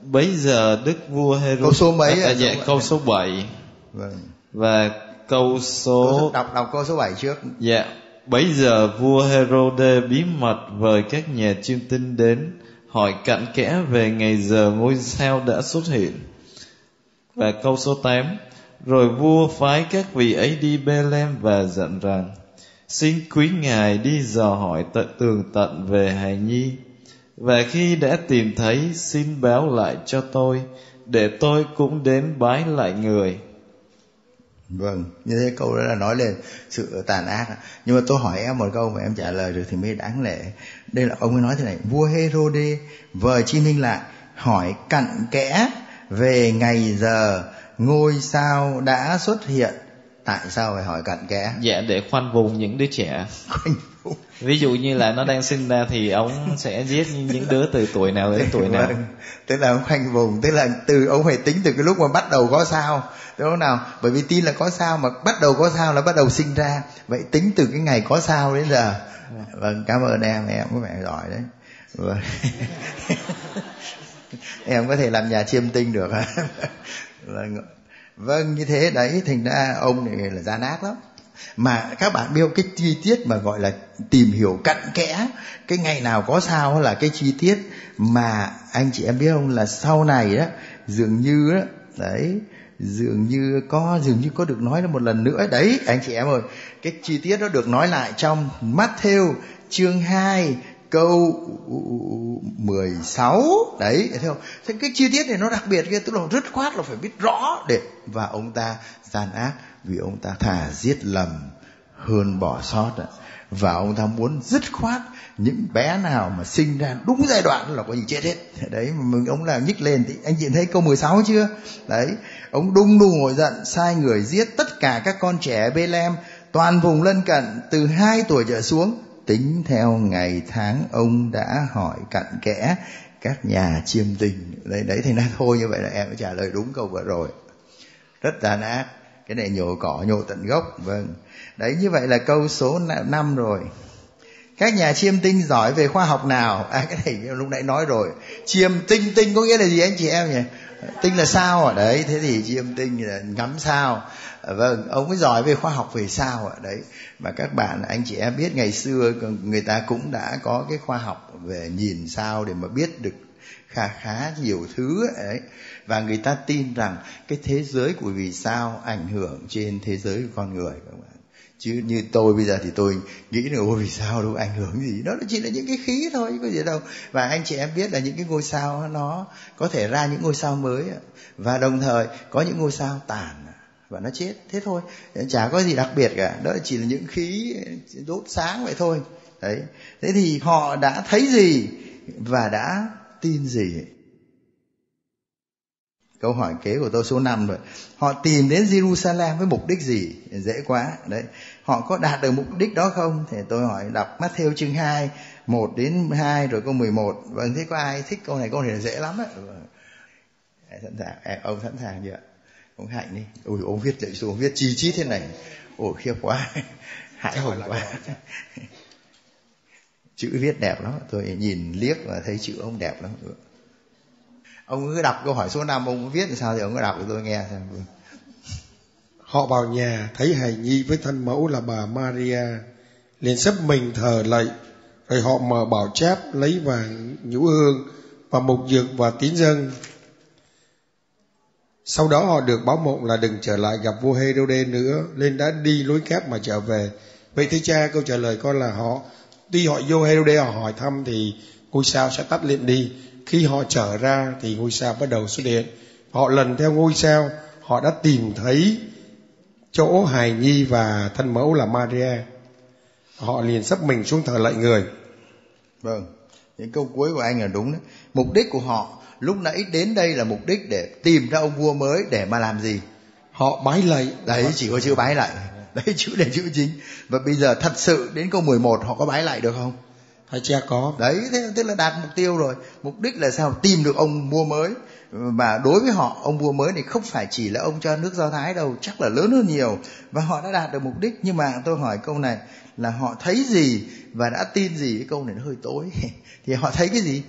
bấy giờ đức vua Herod câu số mấy à, à, dạ câu số 7 vâng. Và câu số, câu đọc đọc câu số 7 trước. Dạ bấy giờ vua Herode bí mật vời các nhà chiêm tinh đến hỏi cặn kẽ về ngày giờ ngôi sao đã xuất hiện. Và câu số 8 rồi vua phái các vị ấy đi Bethlehem và dặn rằng xin quý ngài đi dò hỏi tận tường tận về hài nhi và khi đã tìm thấy xin báo lại cho tôi để tôi cũng đến bái lại người. Vâng như thế câu đó là nói lên sự tàn ác. Nhưng mà tôi hỏi em một câu mà em trả lời được thì mới đáng lẽ. Đây là ông ấy nói thế này vua Herode vời chi minh lại hỏi cặn kẽ về ngày giờ ngôi sao đã xuất hiện. Tại sao phải hỏi cặn kẽ? Dạ để khoanh vùng những đứa trẻ. [LAUGHS] Khoanh [LAUGHS] ví dụ như là nó đang sinh ra thì ông sẽ giết những đứa từ tuổi nào đến tuổi nào? Vâng. tức là ông khoanh vùng. Tức là từ ông phải tính từ cái lúc mà bắt đầu có sao. Đúng không nào? Bởi vì tin là có sao mà bắt đầu có sao là bắt đầu sinh ra. Vậy tính từ cái ngày có sao đến giờ. Vâng cảm ơn em. Em có vẻ giỏi đấy. Vâng. [LAUGHS] em có thể làm nhà chiêm tinh được [LAUGHS] vâng. Vâng như thế đấy, thành ra ông này là gian ác lắm mà các bạn biết cái chi tiết mà gọi là tìm hiểu cặn kẽ cái ngày nào có sao là cái chi tiết mà anh chị em biết không là sau này đó dường như đó, đấy dường như có dường như có được nói một lần nữa. Đấy anh chị em ơi cái chi tiết đó được nói lại trong Matthew chương 2 câu 16 đấy thấy không? Thế cái chi tiết này nó đặc biệt kia tức là rất khoát là phải biết rõ để và ông ta gian ác vì ông ta thà giết lầm hơn bỏ sót và ông ta muốn dứt khoát những bé nào mà sinh ra đúng giai đoạn là có gì chết hết. Đấy, mà mình, ông là nhích lên thì anh chị thấy câu 16 chưa? Đấy, ông đung đung ngồi giận, sai người giết tất cả các con trẻ Bethlehem, toàn vùng lân cận, từ hai tuổi trở xuống. Tính theo ngày tháng, ông đã hỏi cặn kẽ các nhà chiêm tinh đấy đấy thì nói thôi, như vậy là em đã trả lời đúng câu vừa rồi. Rất tàn ác cái này nhổ cỏ nhổ tận gốc vâng. Đấy như vậy là câu số năm rồi. Các nhà chiêm tinh giỏi về khoa học nào? À cái này lúc nãy nói rồi. Chiêm tinh tinh có nghĩa là gì anh chị em nhỉ? Tinh là sao ở đấy thế thì chiêm tinh là ngắm sao. À, vâng ông ấy giỏi về khoa học về sao ạ? Đấy mà các bạn anh chị em biết ngày xưa người ta cũng đã có cái khoa học về nhìn sao để mà biết được khá khá nhiều thứ ấy. Và người ta tin rằng cái thế giới của vì sao ảnh hưởng trên thế giới của con người, các bạn. Chứ như tôi bây giờ thì tôi nghĩ là, ôi, vì sao đâu ảnh hưởng gì? Đó chỉ là những cái khí thôi, có gì đâu. Và anh chị em biết là những cái ngôi sao nó có thể ra những ngôi sao mới và đồng thời có những ngôi sao tàn và nó chết. Thế thôi. Chả có gì đặc biệt cả. Đó chỉ là những khí đốt sáng vậy thôi. Đấy. Thế thì họ đã thấy gì và đã tin gì? Câu hỏi kế của tôi số 5 rồi họ tìm đến Jerusalem với mục đích gì? Dễ quá. Đấy. Họ có đạt được mục đích đó không? Thì tôi hỏi đọc Matthew chương 2 1 đến 2 rồi câu 11 vâng thế có ai thích câu này? Câu này là dễ lắm á. Sẵn sàng. À, ông sẵn sàng chưa? Ông hạnh đi. Ui ông viết dậy xuống viết chi chít thế này. Ồ khiếp quá. [LAUGHS] Hãi hùng quá [LAUGHS] chữ viết đẹp lắm. Tôi nhìn liếc và thấy chữ ông đẹp lắm. Ông cứ đọc câu hỏi số 5 ông viết làm sao thì ông cứ đọc cho tôi nghe xem. Họ vào nhà, thấy hài nhi với thân mẫu là bà Maria, liền sắp mình thờ lạy. Rồi họ mở bảo chép lấy vàng, nhũ hương và mục dược và tín dân. Sau đó họ được báo mộng là đừng trở lại gặp vua Herode nữa, nên đã đi lối kép mà trở về. Vậy thưa cha, câu trả lời con là họ tuy họ vô Herode họ hỏi thăm thì ngôi sao sẽ tắt liệm đi. Khi họ trở ra thì ngôi sao bắt đầu xuất hiện. Họ lần theo ngôi sao họ đã tìm thấy chỗ hài nhi và thân mẫu là Maria. Họ liền sắp mình xuống thờ lạy người. Vâng những câu cuối của anh là đúng đấy. Mục đích của họ lúc nãy đến đây là mục đích để tìm ra ông vua mới để mà làm gì? Họ bái lạy. Đấy chỉ có chữ bái lạy [LAUGHS] đấy chữ để chữ chính. Và bây giờ thật sự đến câu 11 họ có bái lại được không? Hay cha có. Đấy thế tức là đạt mục tiêu rồi. Mục đích là sao? Tìm được ông vua mới. Và đối với họ ông vua mới này không phải chỉ là ông cho nước do thái đâu chắc là lớn hơn nhiều. Và họ đã đạt được mục đích. Nhưng mà tôi hỏi câu này là họ thấy gì và đã tin gì? Cái câu này nó hơi tối. [LAUGHS] Thì họ thấy cái gì?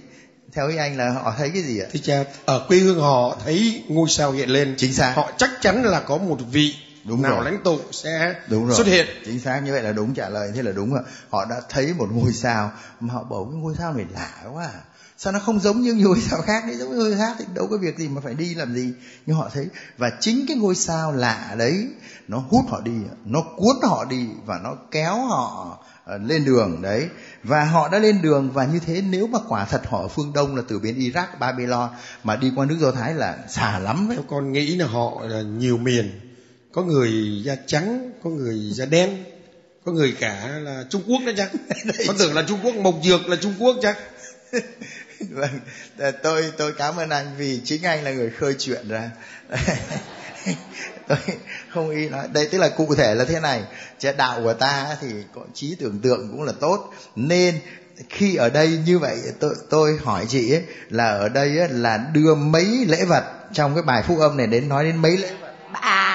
Theo ý anh là họ thấy cái gì ạ? Thì cha ở quê hương họ thấy ngôi sao hiện lên. Chính xác. Họ chắc chắn là có một vị đúng nào rồi. lãnh tụ sẽ đúng rồi. xuất hiện chính xác như vậy là đúng trả lời thế là đúng rồi họ đã thấy một ngôi sao mà họ bảo cái ngôi sao này lạ quá à. sao nó không giống như ngôi sao khác đấy giống như ngôi sao khác thì đâu có việc gì mà phải đi làm gì nhưng họ thấy và chính cái ngôi sao lạ đấy nó hút họ đi nó cuốn họ đi và nó kéo họ ờ, lên đường đấy và họ đã lên đường và như thế nếu mà quả thật họ ở phương đông là từ bên Iraq Babylon mà đi qua nước Do Thái là xa lắm đấy. con nghĩ là họ là nhiều miền có người da trắng có người da đen có người cả là trung quốc đó chắc. [LAUGHS] Con tưởng là trung quốc mộc dược là trung quốc chắc. [LAUGHS] Vâng tôi tôi cảm ơn anh vì chính anh là người khơi chuyện ra. [LAUGHS] Tôi không ý nói. Đây tức là cụ thể là thế này. Chế đạo của ta thì có trí tưởng tượng cũng là tốt. Nên khi ở đây như vậy tôi tôi hỏi chị ấy là ở đây ấy, là đưa mấy lễ vật trong cái bài phúc âm này đến nói đến mấy lễ vật? Ba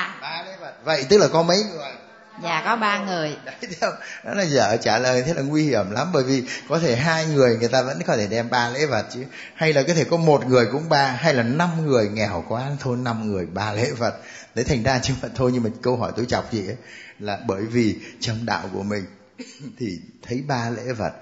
vậy tức là có mấy người? Dạ có ba người. Đấy theo đó là dở trả lời thế là nguy hiểm lắm bởi vì có thể hai người người ta vẫn có thể đem ba lễ vật chứ. Hay là có thể có một người cũng ba hay là năm người nghèo quá thôi năm người ba lễ vật. Đấy thành ra chứ mà thôi nhưng mà câu hỏi tôi chọc gì ấy là bởi vì trong đạo của mình thì thấy ba lễ vật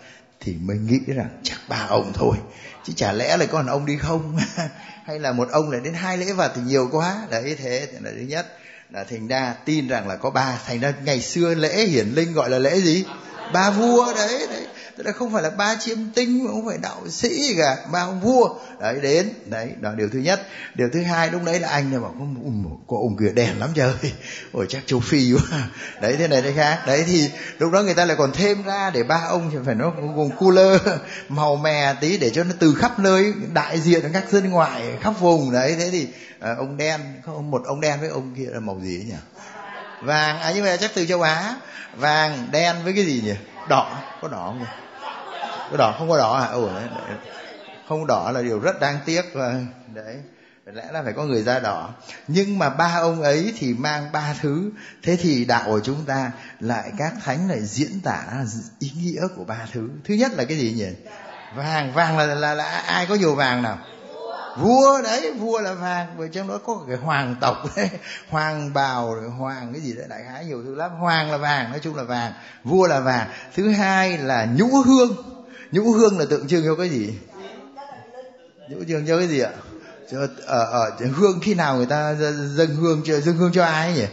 thì mới nghĩ rằng chắc ba ông thôi. Chứ chả lẽ là còn ông đi không? [LAUGHS] Hay là một ông lại đến hai lễ vật thì nhiều quá? Đấy thế là thứ nhất là thành ra tin rằng là có ba. Thành ra ngày xưa lễ hiển linh gọi là lễ gì? Ba vua, đấy đấy tức là không phải là ba chiêm tinh mà không phải đạo sĩ gì cả ba ông vua. Đấy đến đấy đó điều thứ nhất. Điều thứ hai lúc đấy là anh này bảo có có ông kia đèn lắm trời. [LAUGHS] Ôi chắc châu phi quá. Đấy thế này thế khác. Đấy thì lúc đó người ta lại còn thêm ra để ba ông thì phải nó gồm cooler [LAUGHS] màu mè tí để cho nó từ khắp nơi đại diện các dân ngoại khắp vùng. Đấy thế thì à, ông đen không một ông đen với ông kia là màu gì ấy nhỉ? Vàng. À nhưng mà chắc từ châu á. Vàng đen với cái gì nhỉ? Đỏ. Có đỏ không nhỉ? Có đỏ không có đỏ à? Ừ, Ồ đấy, không đỏ là điều rất đáng tiếc. Và đấy lẽ là phải có người da đỏ. Nhưng mà ba ông ấy thì mang ba thứ. Thế thì đạo của chúng ta lại các thánh lại diễn tả ý nghĩa của ba thứ. Thứ nhất là cái gì nhỉ? Vàng. Vàng là là, là ai có nhiều vàng nào? Vua đấy vua là vàng. Bởi trong đó có cái hoàng tộc đấy [LAUGHS] hoàng bào rồi hoàng cái gì đấy đại khái nhiều thứ lắm. Hoàng là vàng nói chung là vàng vua là vàng. Thứ hai là nhũ hương nhũ hương là tượng trưng cho cái gì? Nhũ hương cho cái gì ạ? Cho ờ, ờ, ở ở hương khi nào người ta dâng hương cho, dâng hương cho ai nhỉ?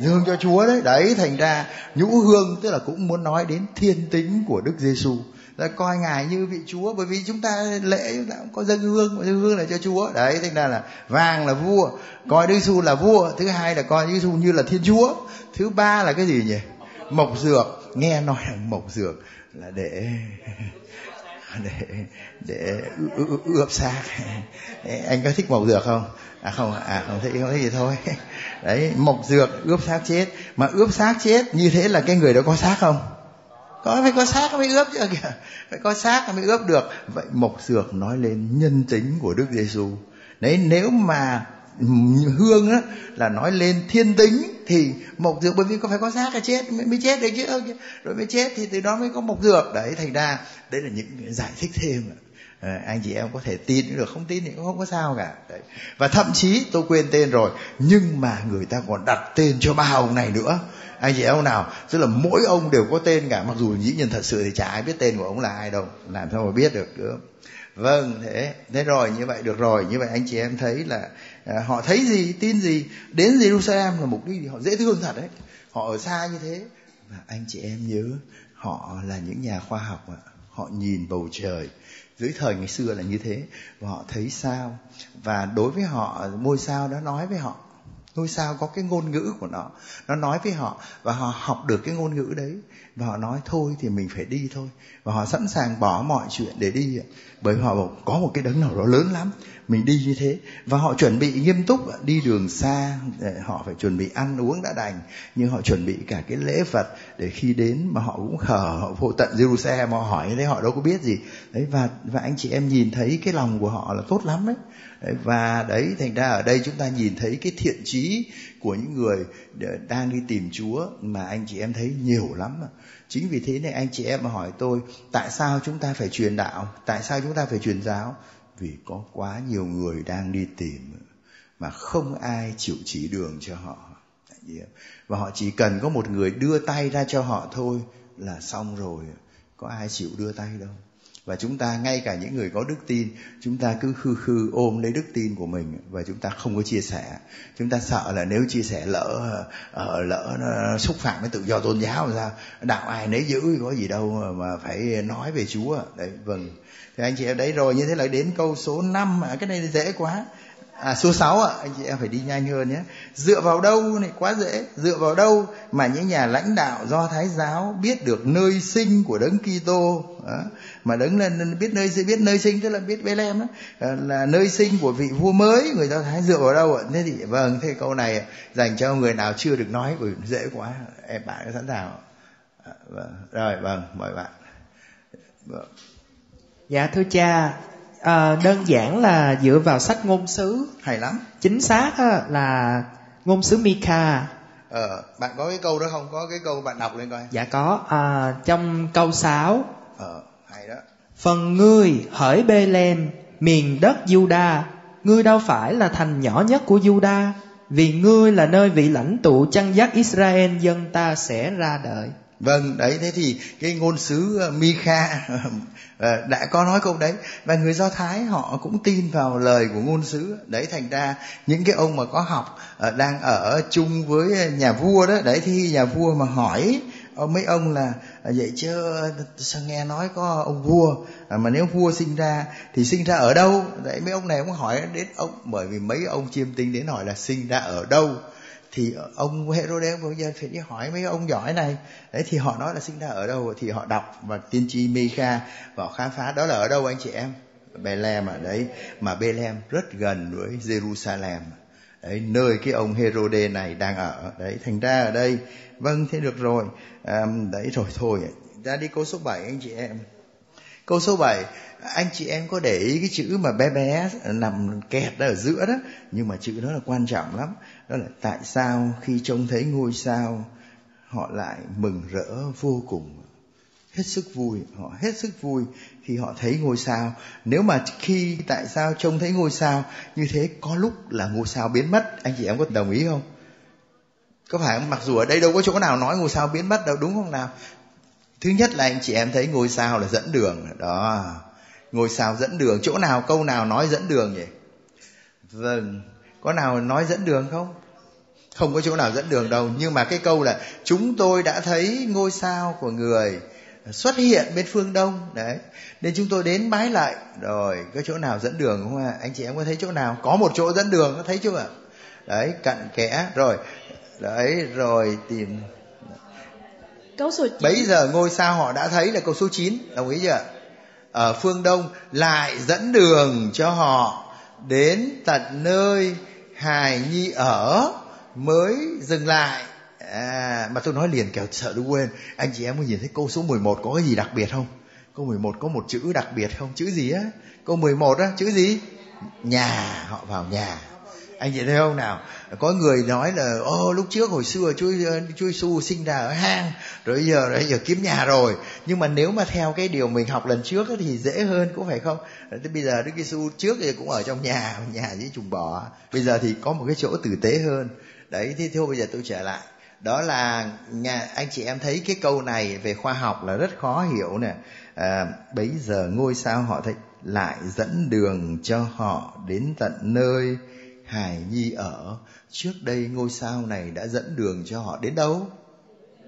Dâng hương cho Chúa đấy. Đấy, thành ra nhũ hương tức là cũng muốn nói đến thiên tính của Đức Giêsu là coi ngài như vị chúa, bởi vì chúng ta lễ chúng ta cũng có dân hương dân hương là cho chúa. Đấy, thành ra là vàng là vua, coi đức giêsu là vua, thứ hai là coi đức giêsu như là thiên chúa, thứ ba là cái gì nhỉ? Mộc dược. Nghe nói là mộc dược là để [LAUGHS] để để ướp xác. Anh có thích mộc dược không? À không à không thích không thích gì thôi. [LAUGHS] Đấy, mộc dược, ướp xác chết. Mà ướp xác chết như thế là cái người đó có xác không? Có, phải có xác mới ướp chứ, kìa. Phải có xác mới ướp được. Vậy mộc dược nói lên nhân tính của đức giêsu đấy, nếu mà hương á là nói lên thiên tính thì mộc dược bởi vì có phải có xác là chết mới, mới chết đấy chứ rồi mới chết thì từ đó mới có mộc dược. Đấy thành ra đấy là những giải thích thêm. À, anh chị em có thể tin được không tin thì cũng không có sao cả. Đấy. và thậm chí tôi quên tên rồi nhưng mà người ta còn đặt tên cho ba ông này nữa. Anh chị em nào? Tức là mỗi ông đều có tên cả mặc dù dĩ nhiên thật sự thì chả ai biết tên của ông là ai đâu làm sao mà biết được nữa vâng thế thế rồi như vậy được rồi. Như vậy anh chị em thấy là à, họ thấy gì tin gì đến Jerusalem là mục đích gì họ dễ thương thật đấy. Họ ở xa như thế. Và anh chị em nhớ họ là những nhà khoa học ạ. Họ nhìn bầu trời. Dưới thời ngày xưa là như thế. Và họ thấy sao? Và đối với họ ngôi sao đó nói với họ. Ngôi sao có cái ngôn ngữ của nó. Nó nói với họ. Và họ học được cái ngôn ngữ đấy. Và họ nói thôi thì mình phải đi thôi. Và họ sẵn sàng bỏ mọi chuyện để đi bởi họ bảo có một cái đấng nào đó lớn lắm mình đi như thế. Và họ chuẩn bị nghiêm túc đi đường xa họ phải chuẩn bị ăn uống đã đành. Nhưng họ chuẩn bị cả cái lễ vật để khi đến mà họ cũng khờ họ vô tận Jerusalem họ hỏi thế họ đâu có biết gì. Đấy và và anh chị em nhìn thấy cái lòng của họ là tốt lắm đấy. Và đấy thành ra ở đây chúng ta nhìn thấy cái thiện trí của những người đang đi tìm Chúa mà anh chị em thấy nhiều lắm mà. Chính vì thế này anh chị em mà hỏi tôi tại sao chúng ta phải truyền đạo, tại sao chúng ta phải truyền giáo? Vì có quá nhiều người đang đi tìm mà không ai chịu chỉ đường cho họ. Và họ chỉ cần có một người đưa tay ra cho họ thôi là xong rồi. Có ai chịu đưa tay đâu và chúng ta ngay cả những người có đức tin chúng ta cứ khư khư ôm lấy đức tin của mình và chúng ta không có chia sẻ. Chúng ta sợ là nếu chia sẻ lỡ ờ, lỡ nó xúc phạm với tự do tôn giáo sao? Đạo ai nấy giữ có gì đâu mà phải nói về chúa. Đấy vâng. Thì anh chị em đấy rồi như thế là đến câu số 5 à, cái này dễ quá. À, số 6 ạ, anh chị em phải đi nhanh hơn nhé. Dựa vào đâu này quá dễ, dựa vào đâu mà những nhà lãnh đạo do Thái giáo biết được nơi sinh của đấng Kitô à, mà đấng là biết nơi biết nơi sinh tức là biết Bethlehem đó à, là nơi sinh của vị vua mới người do Thái dựa vào đâu ạ? Thế thì vâng, thế câu này dành cho người nào chưa được nói bởi dễ quá. Em bạn sẵn sàng À, vâng. Rồi vâng, mời bạn. Vâng. Dạ thưa cha, à, đơn giản là dựa vào sách ngôn sứ. Hay lắm. Chính xác á, là ngôn sứ Mika. Ờ bạn có cái câu đó không? Có cái câu bạn đọc lên coi. Dạ có. À, trong câu 6 ờ hay đó. Phần ngươi hỡi bê lem miền đất Juda ngươi đâu phải là thành nhỏ nhất của Juda vì ngươi là nơi vị lãnh tụ chăn dắt Israel dân ta sẽ ra đời vâng đấy, thế thì cái ngôn sứ ờ, Micha [LAUGHS] ờ, đã có nói câu đấy. Và người do thái họ cũng tin vào lời của ngôn sứ. Đấy, thành ra những cái ông mà có học ờ, đang ở chung với nhà vua đó, đấy, thì nhà vua mà hỏi mấy ông là vậy chứ, sao nghe nói có ông vua? À, mà nếu vua sinh ra thì sinh ra ở đâu? Đấy, mấy ông này cũng hỏi đến ông, bởi vì mấy ông chiêm tinh đến hỏi là sinh ra ở đâu thì ông Herod bây giờ phải đi hỏi mấy ông giỏi này. Đấy thì họ nói là sinh ra ở đâu? Thì họ đọc và tiên tri Mika và họ khám phá đó là ở đâu anh chị em? Bethlehem ở đấy. Mà Bethlehem rất gần với Jerusalem. Đấy nơi cái ông Herode này đang ở. Đấy thành ra ở đây. Vâng thế được rồi. À, đấy rồi thôi. Ra đi câu số 7 anh chị em. Câu số 7 anh chị em có để ý cái chữ mà bé bé nằm kẹt ở giữa đó. Nhưng mà chữ đó là quan trọng lắm đó là tại sao khi trông thấy ngôi sao, họ lại mừng rỡ vô cùng. Hết sức vui, họ hết sức vui khi họ thấy ngôi sao. Nếu mà khi tại sao trông thấy ngôi sao như thế, có lúc là ngôi sao biến mất. Anh chị em có đồng ý không? Có phải mặc dù ở đây đâu có chỗ nào nói ngôi sao biến mất đâu, đúng không nào? Thứ nhất là anh chị em thấy ngôi sao là dẫn đường. Đó, ngôi sao dẫn đường. Chỗ nào, câu nào nói dẫn đường nhỉ? Vâng có nào nói dẫn đường không? Không có chỗ nào dẫn đường đâu. Nhưng mà cái câu là chúng tôi đã thấy ngôi sao của người xuất hiện bên phương đông. Đấy. Nên chúng tôi đến bái lại. Rồi có chỗ nào dẫn đường không ạ? Anh chị em có thấy chỗ nào? Có một chỗ dẫn đường có thấy chưa đấy cặn kẽ. Rồi đấy rồi tìm. Câu số 9. bấy giờ ngôi sao họ đã thấy là câu số 9 đồng ý chưa ở phương đông lại dẫn đường cho họ đến tận nơi hài nhi ở mới dừng lại. À, mà tôi nói liền kẻo sợ tôi quên. Anh chị em có nhìn thấy câu số 11 có cái gì đặc biệt không? Câu 11 có một chữ đặc biệt không? Chữ gì á? Câu 11 á chữ gì? Nhà họ vào nhà anh chị thấy không nào? Có người nói là ô lúc trước hồi xưa chúa chúa Giêsu sinh ra ở hang rồi giờ rồi giờ kiếm nhà rồi. Nhưng mà nếu mà theo cái điều mình học lần trước thì dễ hơn cũng phải không? Thế bây giờ đức Giêsu trước thì cũng ở trong nhà nhà với trùng bò bây giờ thì có một cái chỗ tử tế hơn. Đấy thế thôi bây giờ tôi trở lại. Đó là nhà anh chị em thấy cái câu này về khoa học là rất khó hiểu nè. À, bấy giờ ngôi sao họ thấy lại dẫn đường cho họ đến tận nơi hài nhi ở. Trước đây ngôi sao này đã dẫn đường cho họ đến đâu?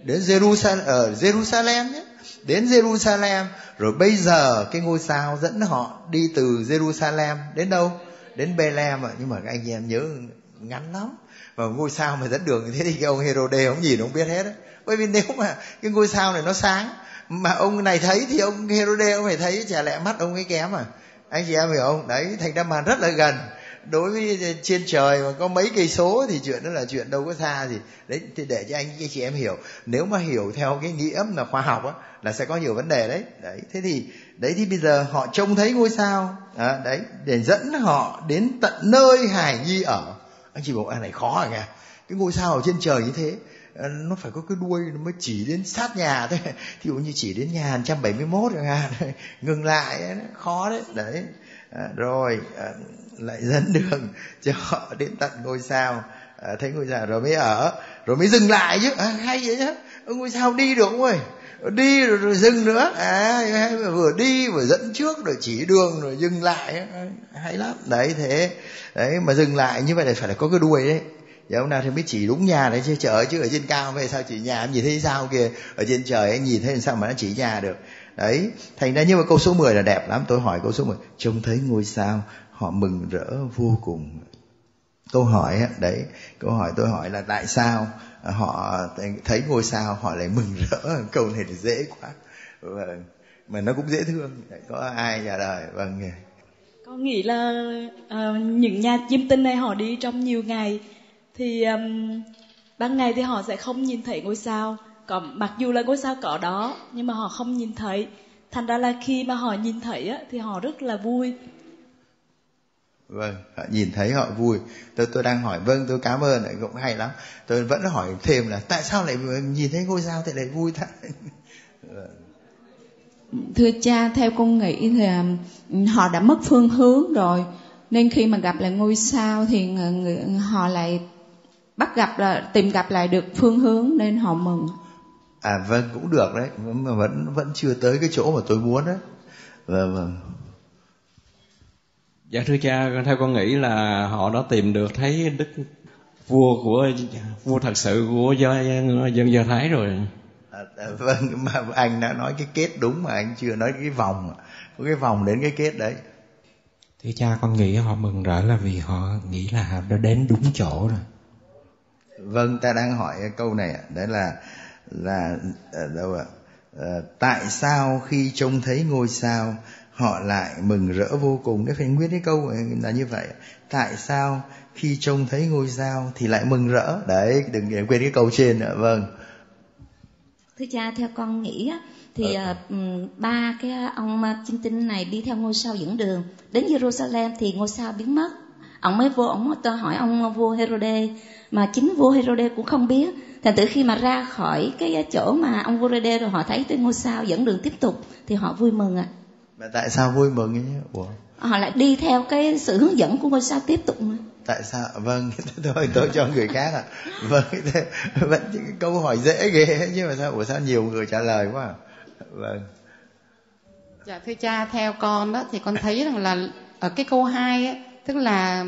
Đến Jerusalem ở Jerusalem nhé. Đến Jerusalem. Rồi bây giờ cái ngôi sao dẫn họ đi từ Jerusalem đến đâu? Đến Bethlehem nhưng mà các anh em nhớ ngắn lắm. Và ngôi sao mà dẫn đường như thế thì cái ông Herode không nhìn ông biết hết đấy. Bởi vì nếu mà cái ngôi sao này nó sáng, mà ông này thấy thì ông Herode ông phải thấy. Chả lẽ mắt ông ấy kém à? Anh chị em hiểu không? Đấy, thành ra mà rất là gần đối với ờ, trên trời mà có mấy cây số thì chuyện đó là chuyện đâu có xa gì. Đấy thì để cho anh chị em hiểu. Nếu mà hiểu theo cái nghĩa là khoa học á là sẽ có nhiều vấn đề đấy. Đấy thế thì đấy thì bây giờ họ trông thấy ngôi sao. À, đấy để dẫn họ đến tận nơi hải nhi ở. Anh chị bảo anh này khó à nghe cái ngôi sao ở trên trời như thế ờ, nó phải có cái đuôi nó mới chỉ đến sát nhà thôi thì như chỉ đến nhà 171 chẳng hạn. [LAUGHS] Ngừng lại khó đấy. Đấy à, rồi à, lại dẫn đường cho họ đến tận ngôi sao. À, thấy ngôi sao rồi mới ở rồi mới dừng lại chứ. À, hay vậy chứ. Ngôi sao đi được không ơi? Đi rồi, rồi dừng nữa. À vừa đi vừa dẫn trước rồi chỉ đường rồi dừng lại. À, hay lắm. Đấy thế. Đấy mà dừng lại như vậy là phải là có cái đuôi đấy. Giờ ông nào thì mới chỉ đúng nhà đấy chứ. Trời chứ ở trên cao về sao chỉ nhà em nhìn thấy sao kìa ở trên trời anh nhìn thấy sao mà nó chỉ nhà được đấy thành ra nhưng mà câu số 10 là đẹp lắm. Tôi hỏi câu số 10 trông thấy ngôi sao họ mừng rỡ vô cùng. Câu hỏi đấy câu hỏi tôi hỏi là tại sao họ thấy ngôi sao họ lại mừng rỡ? [LAUGHS] Câu này thì dễ quá. Vâng mà nó cũng dễ thương. Có ai trả lời? Vâng con nghĩ là uh, những nhà chiêm tinh này họ đi trong nhiều ngày thì um, ban ngày thì họ sẽ không nhìn thấy ngôi sao còn mặc dù là ngôi sao có đó nhưng mà họ không nhìn thấy. Thành ra là khi mà họ nhìn thấy á, thì họ rất là vui. Vâng họ nhìn thấy họ vui. Tôi tôi đang hỏi vâng tôi cảm ơn cũng hay lắm. Tôi vẫn hỏi thêm là tại sao lại nhìn thấy ngôi sao thì lại vui thật [LAUGHS] thưa cha theo con nghĩ thì họ đã mất phương hướng rồi. Nên khi mà gặp lại ngôi sao thì người, người, họ lại bắt gặp là tìm gặp lại được phương hướng nên họ mừng à vâng cũng được đấy. Mà vẫn vẫn chưa tới cái chỗ mà tôi muốn đấy. Vâng vâng. Dạ thưa cha theo con nghĩ là họ đã tìm được thấy đức vua của vua thật sự của do dân do thái rồi. À à, à, vâng mà anh đã nói cái kết đúng mà anh chưa nói cái vòng. Có cái vòng đến cái kết đấy. Thưa cha con nghĩ họ mừng rỡ là vì họ nghĩ là họ đã đến đúng chỗ rồi. Vâng ta đang hỏi câu này đấy là là ở đâu ạ? À, tại sao khi trông thấy ngôi sao họ lại mừng rỡ vô cùng? Cái phải nguyên cái câu là như vậy. Tại sao khi trông thấy ngôi sao thì lại mừng rỡ? Đấy đừng quên cái câu trên nữa vâng. Thưa cha theo con nghĩ thì ờ. uh, ba cái ông chim tinh này đi theo ngôi sao dẫn đường. Đến Jerusalem thì ngôi sao biến mất. Ông mới vô ông tôi hỏi ông vua Herode mà chính vua Herode cũng không biết thành tử khi mà ra khỏi cái chỗ mà ông vua Herode rồi họ thấy cái ngôi sao dẫn đường tiếp tục thì họ vui mừng ạ à. mà tại sao vui mừng ấy Ủa? họ lại đi theo cái sự hướng dẫn của ngôi sao tiếp tục mà tại sao vâng [LAUGHS] thôi tôi cho người khác à vâng [LAUGHS] vẫn cái câu hỏi dễ ghê nhưng mà sao ủa sao nhiều người trả lời quá à? vâng dạ thưa cha theo con đó thì con thấy rằng là ở cái câu hai ấy, tức là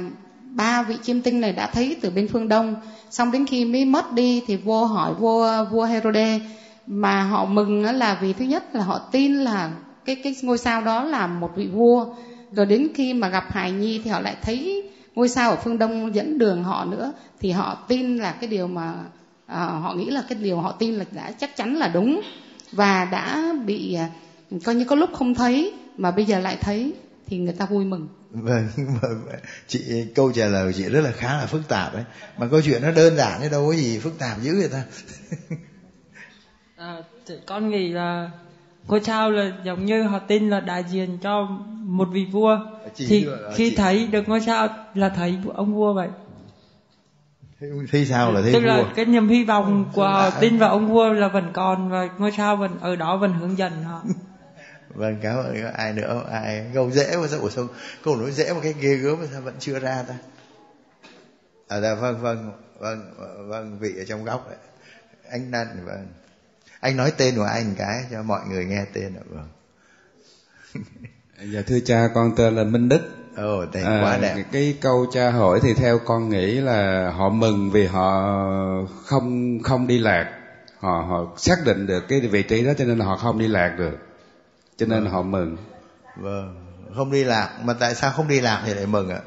ba vị chiêm tinh này đã thấy từ bên phương đông. Xong đến khi mới mất đi thì vua hỏi vua vua Herode mà họ mừng là vì thứ nhất là họ tin là cái cái ngôi sao đó là một vị vua. Rồi đến khi mà gặp hài nhi thì họ lại thấy ngôi sao ở phương đông dẫn đường họ nữa thì họ tin là cái điều mà à, họ nghĩ là cái điều họ tin là đã chắc chắn là đúng. Và đã bị à, coi như có lúc không thấy mà bây giờ lại thấy thì người ta vui mừng. Vâng chị câu trả lời của chị rất là khá là phức tạp đấy mà câu chuyện nó đơn giản chứ đâu có gì phức tạp dữ vậy ta. [LAUGHS] À, con nghĩ là ngôi sao là giống như họ tin là đại diện cho một vị vua. Chị thì khi chị... thấy được ngôi sao là thấy ông vua vậy. Thấy sao là thấy tức vua. là cái niềm hy vọng của họ tin vào ông vua là vẫn còn và ngôi sao vẫn ở đó vẫn hướng dẫn họ [LAUGHS] vâng cảm ơn ai nữa. Ai câu dễ mà sao ủa sao câu nói dễ mà cái ghê gớm mà sao vẫn chưa ra ta? À dạ vâng vâng vâng vâng vị ở trong góc đấy. Anh năn vâng. Anh nói tên của anh cái cho mọi người nghe tên được vâng. [LAUGHS] Dạ thưa cha con tên là minh đức. Ồ tên à, quá đẹp. cái câu cha hỏi thì theo con nghĩ là họ mừng vì họ không không đi lạc. Họ họ xác định được cái vị trí đó cho nên là họ không đi lạc được cho nên vâng. họ mừng. Vâng. Không đi lạc mà tại sao không đi lạc thì lại mừng ạ?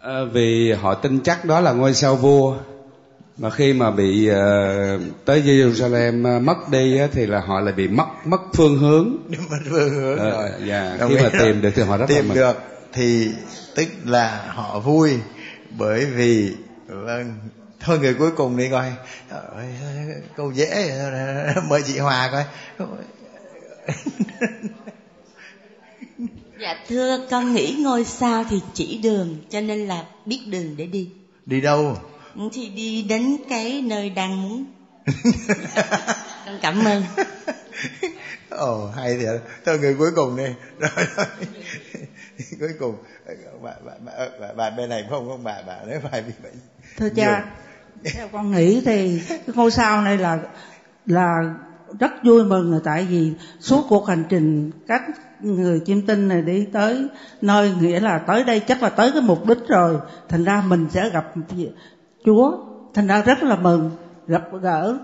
À, vì họ tin chắc đó là ngôi sao vua. Mà khi mà bị uh, tới Jerusalem uh, mất đi uh, thì là họ lại bị mất mất phương hướng. [LAUGHS] Mất phương hướng uh, rồi. dạ khi mà tìm được thì họ rất tìm là được thì tức là họ vui bởi vì vâng thôi người cuối cùng đi coi. Câu dễ [LAUGHS] mời chị Hòa coi [LAUGHS] dạ thưa con nghĩ ngôi sao thì chỉ đường cho nên là biết đường để đi. Đi đâu? Thì đi đến cái nơi đang muốn. [LAUGHS] Con cảm ơn. Ồ hay thiệt. Thôi người cuối cùng đi. Rồi, rồi. [LAUGHS] cuối cùng. Bạn, bạn, bạn, bạn bên này không không bạn bạn nếu phải bị bệnh thưa cha theo con nghĩ thì cái ngôi sao này là là rất vui mừng tại vì suốt cuộc hành trình các người chiêm tinh này đi tới nơi nghĩa là tới đây, chắc là tới cái mục đích rồi. Thành ra mình sẽ gặp Chúa. Thành ra rất là mừng, gặp gỡ.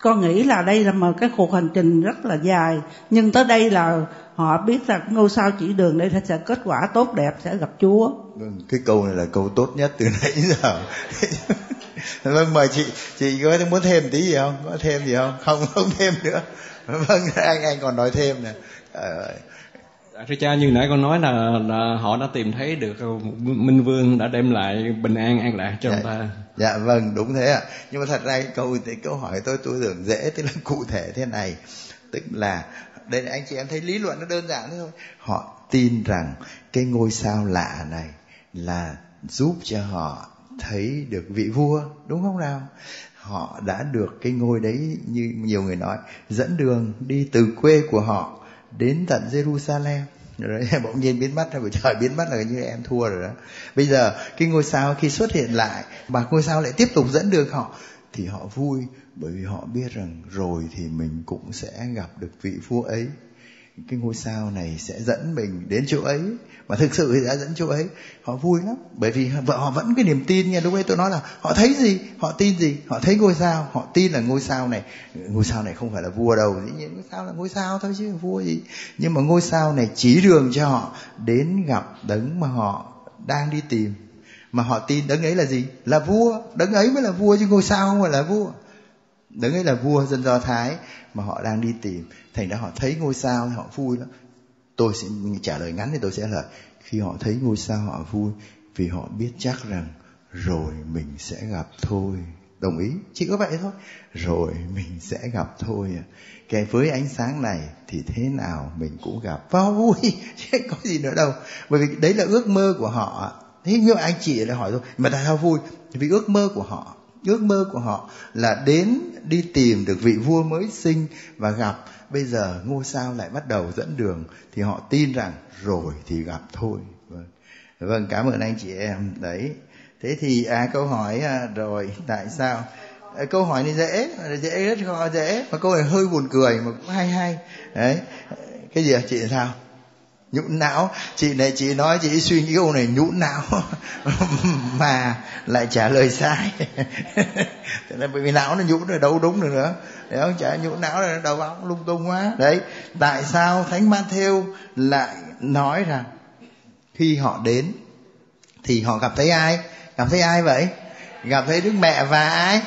Con nghĩ là đây là một cái cuộc hành trình rất là dài, nhưng tới đây là họ biết rằng ngôi sao chỉ đường đây sẽ kết quả tốt đẹp, sẽ gặp Chúa. Vâng, cái câu này là câu tốt nhất từ nãy giờ vâng mời chị chị có muốn thêm tí gì không? Có thêm gì không? Không không thêm nữa. Vâng anh anh còn nói thêm nè. Dạ, thưa cha như nãy con nói là, là họ đã tìm thấy được minh vương đã đem lại bình an an lạc cho dạ, người ta. dạ vâng đúng thế ạ. Nhưng mà thật ra cái câu cái câu hỏi tôi tôi tưởng dễ tức là cụ thể thế này. Tức là đây anh chị em thấy lý luận nó đơn giản thôi. Họ tin rằng cái ngôi sao lạ này là giúp cho họ thấy được vị vua, đúng không nào? Họ đã được cái ngôi đấy như nhiều người nói, dẫn đường đi từ quê của họ đến tận Jerusalem. Rồi [LAUGHS] bỗng nhiên biến mất rồi trời biến mất là như em thua rồi đó. Bây giờ, cái ngôi sao khi xuất hiện lại mà ngôi sao lại tiếp tục dẫn đường họ, thì họ vui bởi vì họ biết rằng rồi thì mình cũng sẽ gặp được vị vua ấy cái ngôi sao này sẽ dẫn mình đến chỗ ấy. Mà thực sự thì đã dẫn chỗ ấy, họ vui lắm. Bởi vì vợ họ vẫn cái niềm tin nha. Lúc ấy tôi nói là, họ thấy gì? Họ tin gì? Họ thấy ngôi sao. Họ tin là ngôi sao này. Ngôi sao này không phải là vua đâu. Dĩ nhiên ngôi sao là ngôi sao thôi chứ, vua gì. Nhưng mà ngôi sao này chỉ đường cho họ đến gặp đấng mà họ đang đi tìm. Mà họ tin đấng ấy là gì? Là vua. Đấng ấy mới là vua chứ ngôi sao không phải là vua đấng ấy là vua dân do thái mà họ đang đi tìm. Thành ra họ thấy ngôi sao thì họ vui lắm. Tôi sẽ trả lời ngắn thì tôi sẽ là khi họ thấy ngôi sao họ vui vì họ biết chắc rằng rồi mình sẽ gặp thôi. Đồng ý? Chỉ có vậy thôi. Rồi mình sẽ gặp thôi à. cái với ánh sáng này thì thế nào mình cũng gặp. Và vui! [LAUGHS] Chứ có gì nữa đâu. Bởi vì đấy là ước mơ của họ thế nhưng anh chị lại hỏi thôi mà tại sao vui? Vì ước mơ của họ ước mơ của họ là đến đi tìm được vị vua mới sinh và gặp. Bây giờ ngôi sao lại bắt đầu dẫn đường thì họ tin rằng rồi thì gặp thôi. Vâng, vâng cảm ơn anh chị em. Đấy. Thế thì à câu hỏi à, rồi tại sao? À, câu hỏi này dễ dễ rất khó dễ. Mà câu này hơi buồn cười mà cũng hay hay. Đấy. Cái gì à chị sao? Nhũn não. Chị này chị nói chị suy nghĩ câu này nhũn não. [LAUGHS] Mà lại trả lời sai. [LAUGHS] Cho nên bởi vì não nó nhũn rồi, đâu đúng được nữa. Để ông trả nhũn não rồi, đầu óc lung tung quá. Đấy, tại sao thánh Matthew lại nói rằng khi họ đến thì họ gặp thấy ai? Gặp thấy ai vậy? Gặp thấy đức mẹ và ai?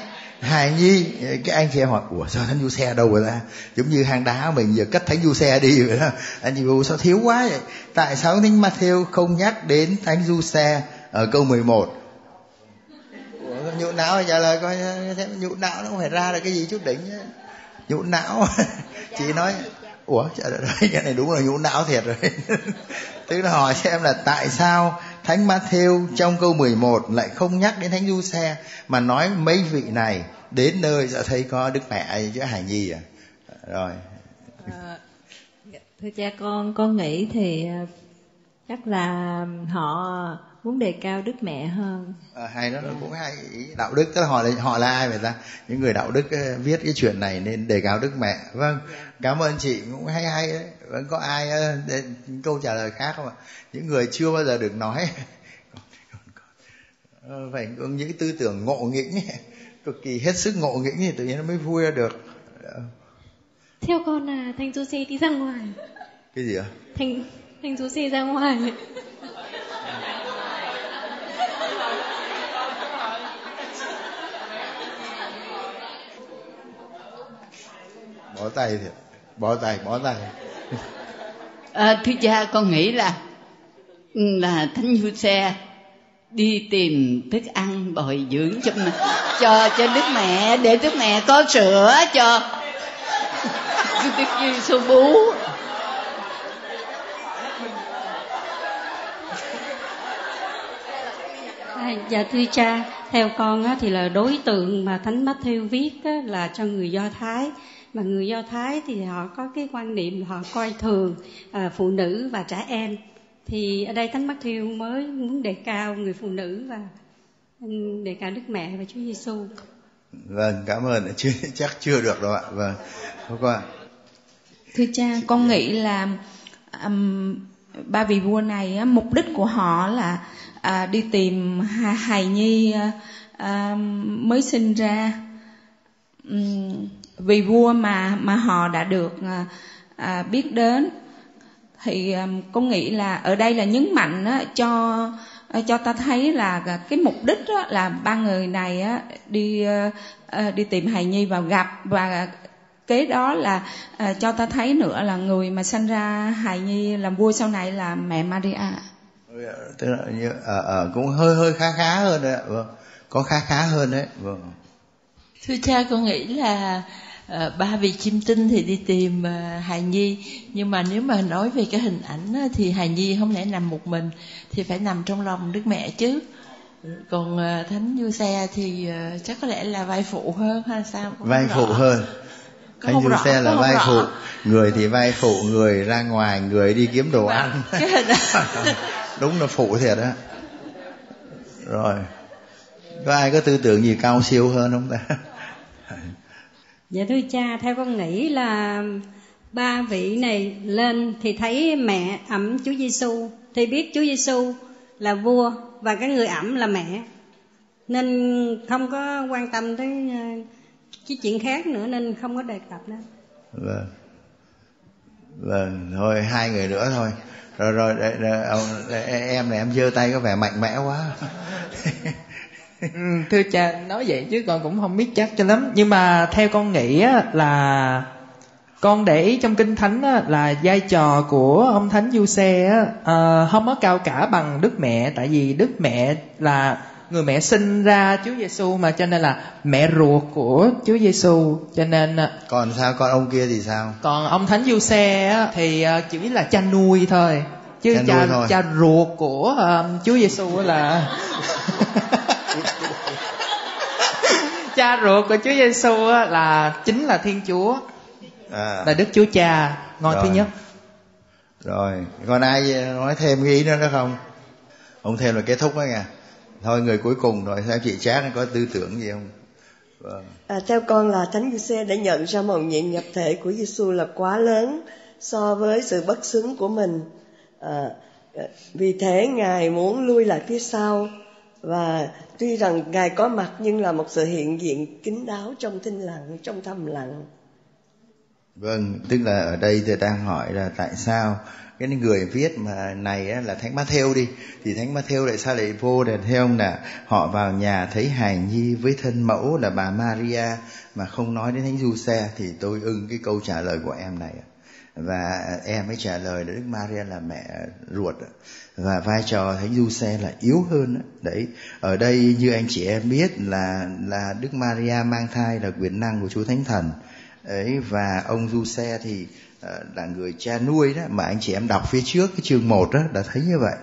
Hài nhi cái anh kia hỏi ủa sao thánh du xe đâu rồi ta? Giống như hang đá mình giờ cất thánh du xe đi vậy đó. Anh chị sao thiếu quá vậy? Tại sao thánh Matthew không nhắc đến thánh du xe ở câu 11 ủa nhũ não trả lời coi nhũ não nó không phải ra được cái gì chút đỉnh chứ nhũ não. [LAUGHS] Chị nói ủa trời ơi cái này đúng là nhũ não thiệt rồi. [LAUGHS] Tức là hỏi xem là tại sao Thánh Matthew trong câu 11 lại không nhắc đến Thánh Du Xe mà nói mấy vị này đến nơi sẽ thấy có Đức Mẹ chứ hài nhi à. Rồi. À, dạ, thưa cha con, con nghĩ thì à, chắc là họ muốn đề cao đức mẹ hơn. À, hay đó, nó cũng hay. Đạo đức tức là họ là họ là ai vậy ta? Những người đạo đức ờ, viết cái chuyện này nên đề cao đức mẹ. Vâng cảm ơn chị cũng hay hay đấy. Vẫn có ai ờ, để, câu trả lời khác không ạ? Những người chưa bao giờ được nói. [LAUGHS] Phải những tư tưởng ngộ nghĩnh cực kỳ hết sức ngộ nghĩnh thì tự nhiên nó mới vui ra được. Theo con là thanh du xe đi ra ngoài. Cái gì ạ? Thanh thanh du xe ra ngoài bỏ tay thì bỏ tay bỏ tay. [LAUGHS] À, thưa cha con nghĩ là là thánh du xe đi tìm thức ăn bồi dưỡng cho cho cho đức mẹ để đức mẹ có sữa cho [LAUGHS] đức giêsu bú. À, dạ thưa cha, theo con á, thì là đối tượng mà Thánh Matthew viết á, là cho người Do Thái mà người Do Thái thì họ có cái quan niệm họ coi thường à, phụ nữ và trẻ em thì ở đây Thánh Matthew mới muốn đề cao người phụ nữ và ừ, đề cao Đức Mẹ và Chúa Giêsu. Vâng, cảm ơn. [LAUGHS] Chưa, chắc chưa được đâu ạ. Vâng, hôm qua. Thưa cha, con nghĩ là um, ba vị vua này á, mục đích của họ là à, đi tìm hài nhi à, mới sinh ra um, vì vua mà mà họ đã được à, à, biết đến. Thì à, con nghĩ là ở đây là nhấn mạnh á, cho à, cho ta thấy là cái mục đích á, là ba người này á, đi à, đi tìm hài nhi vào gặp và kế đó là à, cho ta thấy nữa là người mà sinh ra hài nhi làm vua sau này là mẹ Maria. Tức là như à, à, cũng hơi hơi khá khá hơn đấy vâng. Có khá khá hơn đấy vâng. Thưa cha con nghĩ là uh, ba vị chim tinh thì đi tìm uh, hài nhi. Nhưng mà nếu mà nói về cái hình ảnh á, thì hài nhi không lẽ nằm một mình thì phải nằm trong lòng đức mẹ chứ? Còn uh, thánh du xe thì chắc có lẽ là vai phụ hơn hay sao? Không vai phụ hơn. Thánh du xe là vai phụ. Người thì vai phụ người ra ngoài người đi kiếm đồ ăn. [LAUGHS] Đúng là phụ thiệt á. Rồi. Có ai có tư tưởng gì cao siêu hơn không ta dạ thưa cha theo con nghĩ là ba vị này lên thì thấy mẹ ẩm Chúa Giêsu thì biết Chúa Giêsu là vua và cái người ẩm là mẹ. Nên không có quan tâm tới ờ, cái chuyện khác nữa nên không có đề cập nữa. Vâng vâng thôi hai người nữa thôi. Rồi rồi, rồi, rồi ông, em này em giơ tay có vẻ mạnh mẽ quá. [LAUGHS] ừ, thưa cha nói vậy chứ con cũng không biết chắc cho lắm. Nhưng mà theo con nghĩ á, là con để ý trong kinh thánh á, là vai trò của ông thánh du xe á, uh, không có cao cả bằng đức mẹ. Tại vì đức mẹ là người mẹ sinh ra Chúa Giêsu mà cho nên là mẹ ruột của Chúa Giêsu cho nên ờ, còn sao con ông kia thì sao? còn ông thánh du xe thì uh, chỉ là cha nuôi thôi. Chứ cha cha, thôi. cha ruột của uh, Chúa Giêsu là [LAUGHS] cha ruột của Chúa Giêsu là chính là Thiên Chúa. À. là Đức Chúa Cha ngôi thứ nhất. Rồi còn ai nói thêm ý nữa đó không? Ông thêm là kết thúc đó nha. Thôi người cuối cùng rồi sao chị chát có tư tưởng gì không? Vâng. à, theo con là thánh giuse đã nhận ra mầu nhiệm nhập thể của giêsu là quá lớn so với sự bất xứng của mình. À, vì thế ngài muốn lui lại phía sau và tuy rằng ngài có mặt nhưng là một sự hiện diện kín đáo trong thinh lặng, trong thầm lặng. Vâng tức là ở đây tôi đang hỏi là tại sao cái người viết mà này là thánh Matthew đi? Thì thánh Matthew lại sao lại vô để theo là họ vào nhà thấy hài nhi với thân mẫu là bà Maria mà không nói đến thánh Giuse thì tôi ưng cái câu trả lời của em này và em mới trả lời là đức Maria là mẹ ruột. Và vai trò thánh du xe là yếu hơn đấy, ở đây như anh chị em biết là là đức Maria mang thai là quyền năng của Chúa Thánh Thần. Ấy và ông du xe thì ờ, là người cha nuôi đó, mà anh chị em đọc phía trước cái chương 1 đó, đã thấy như vậy.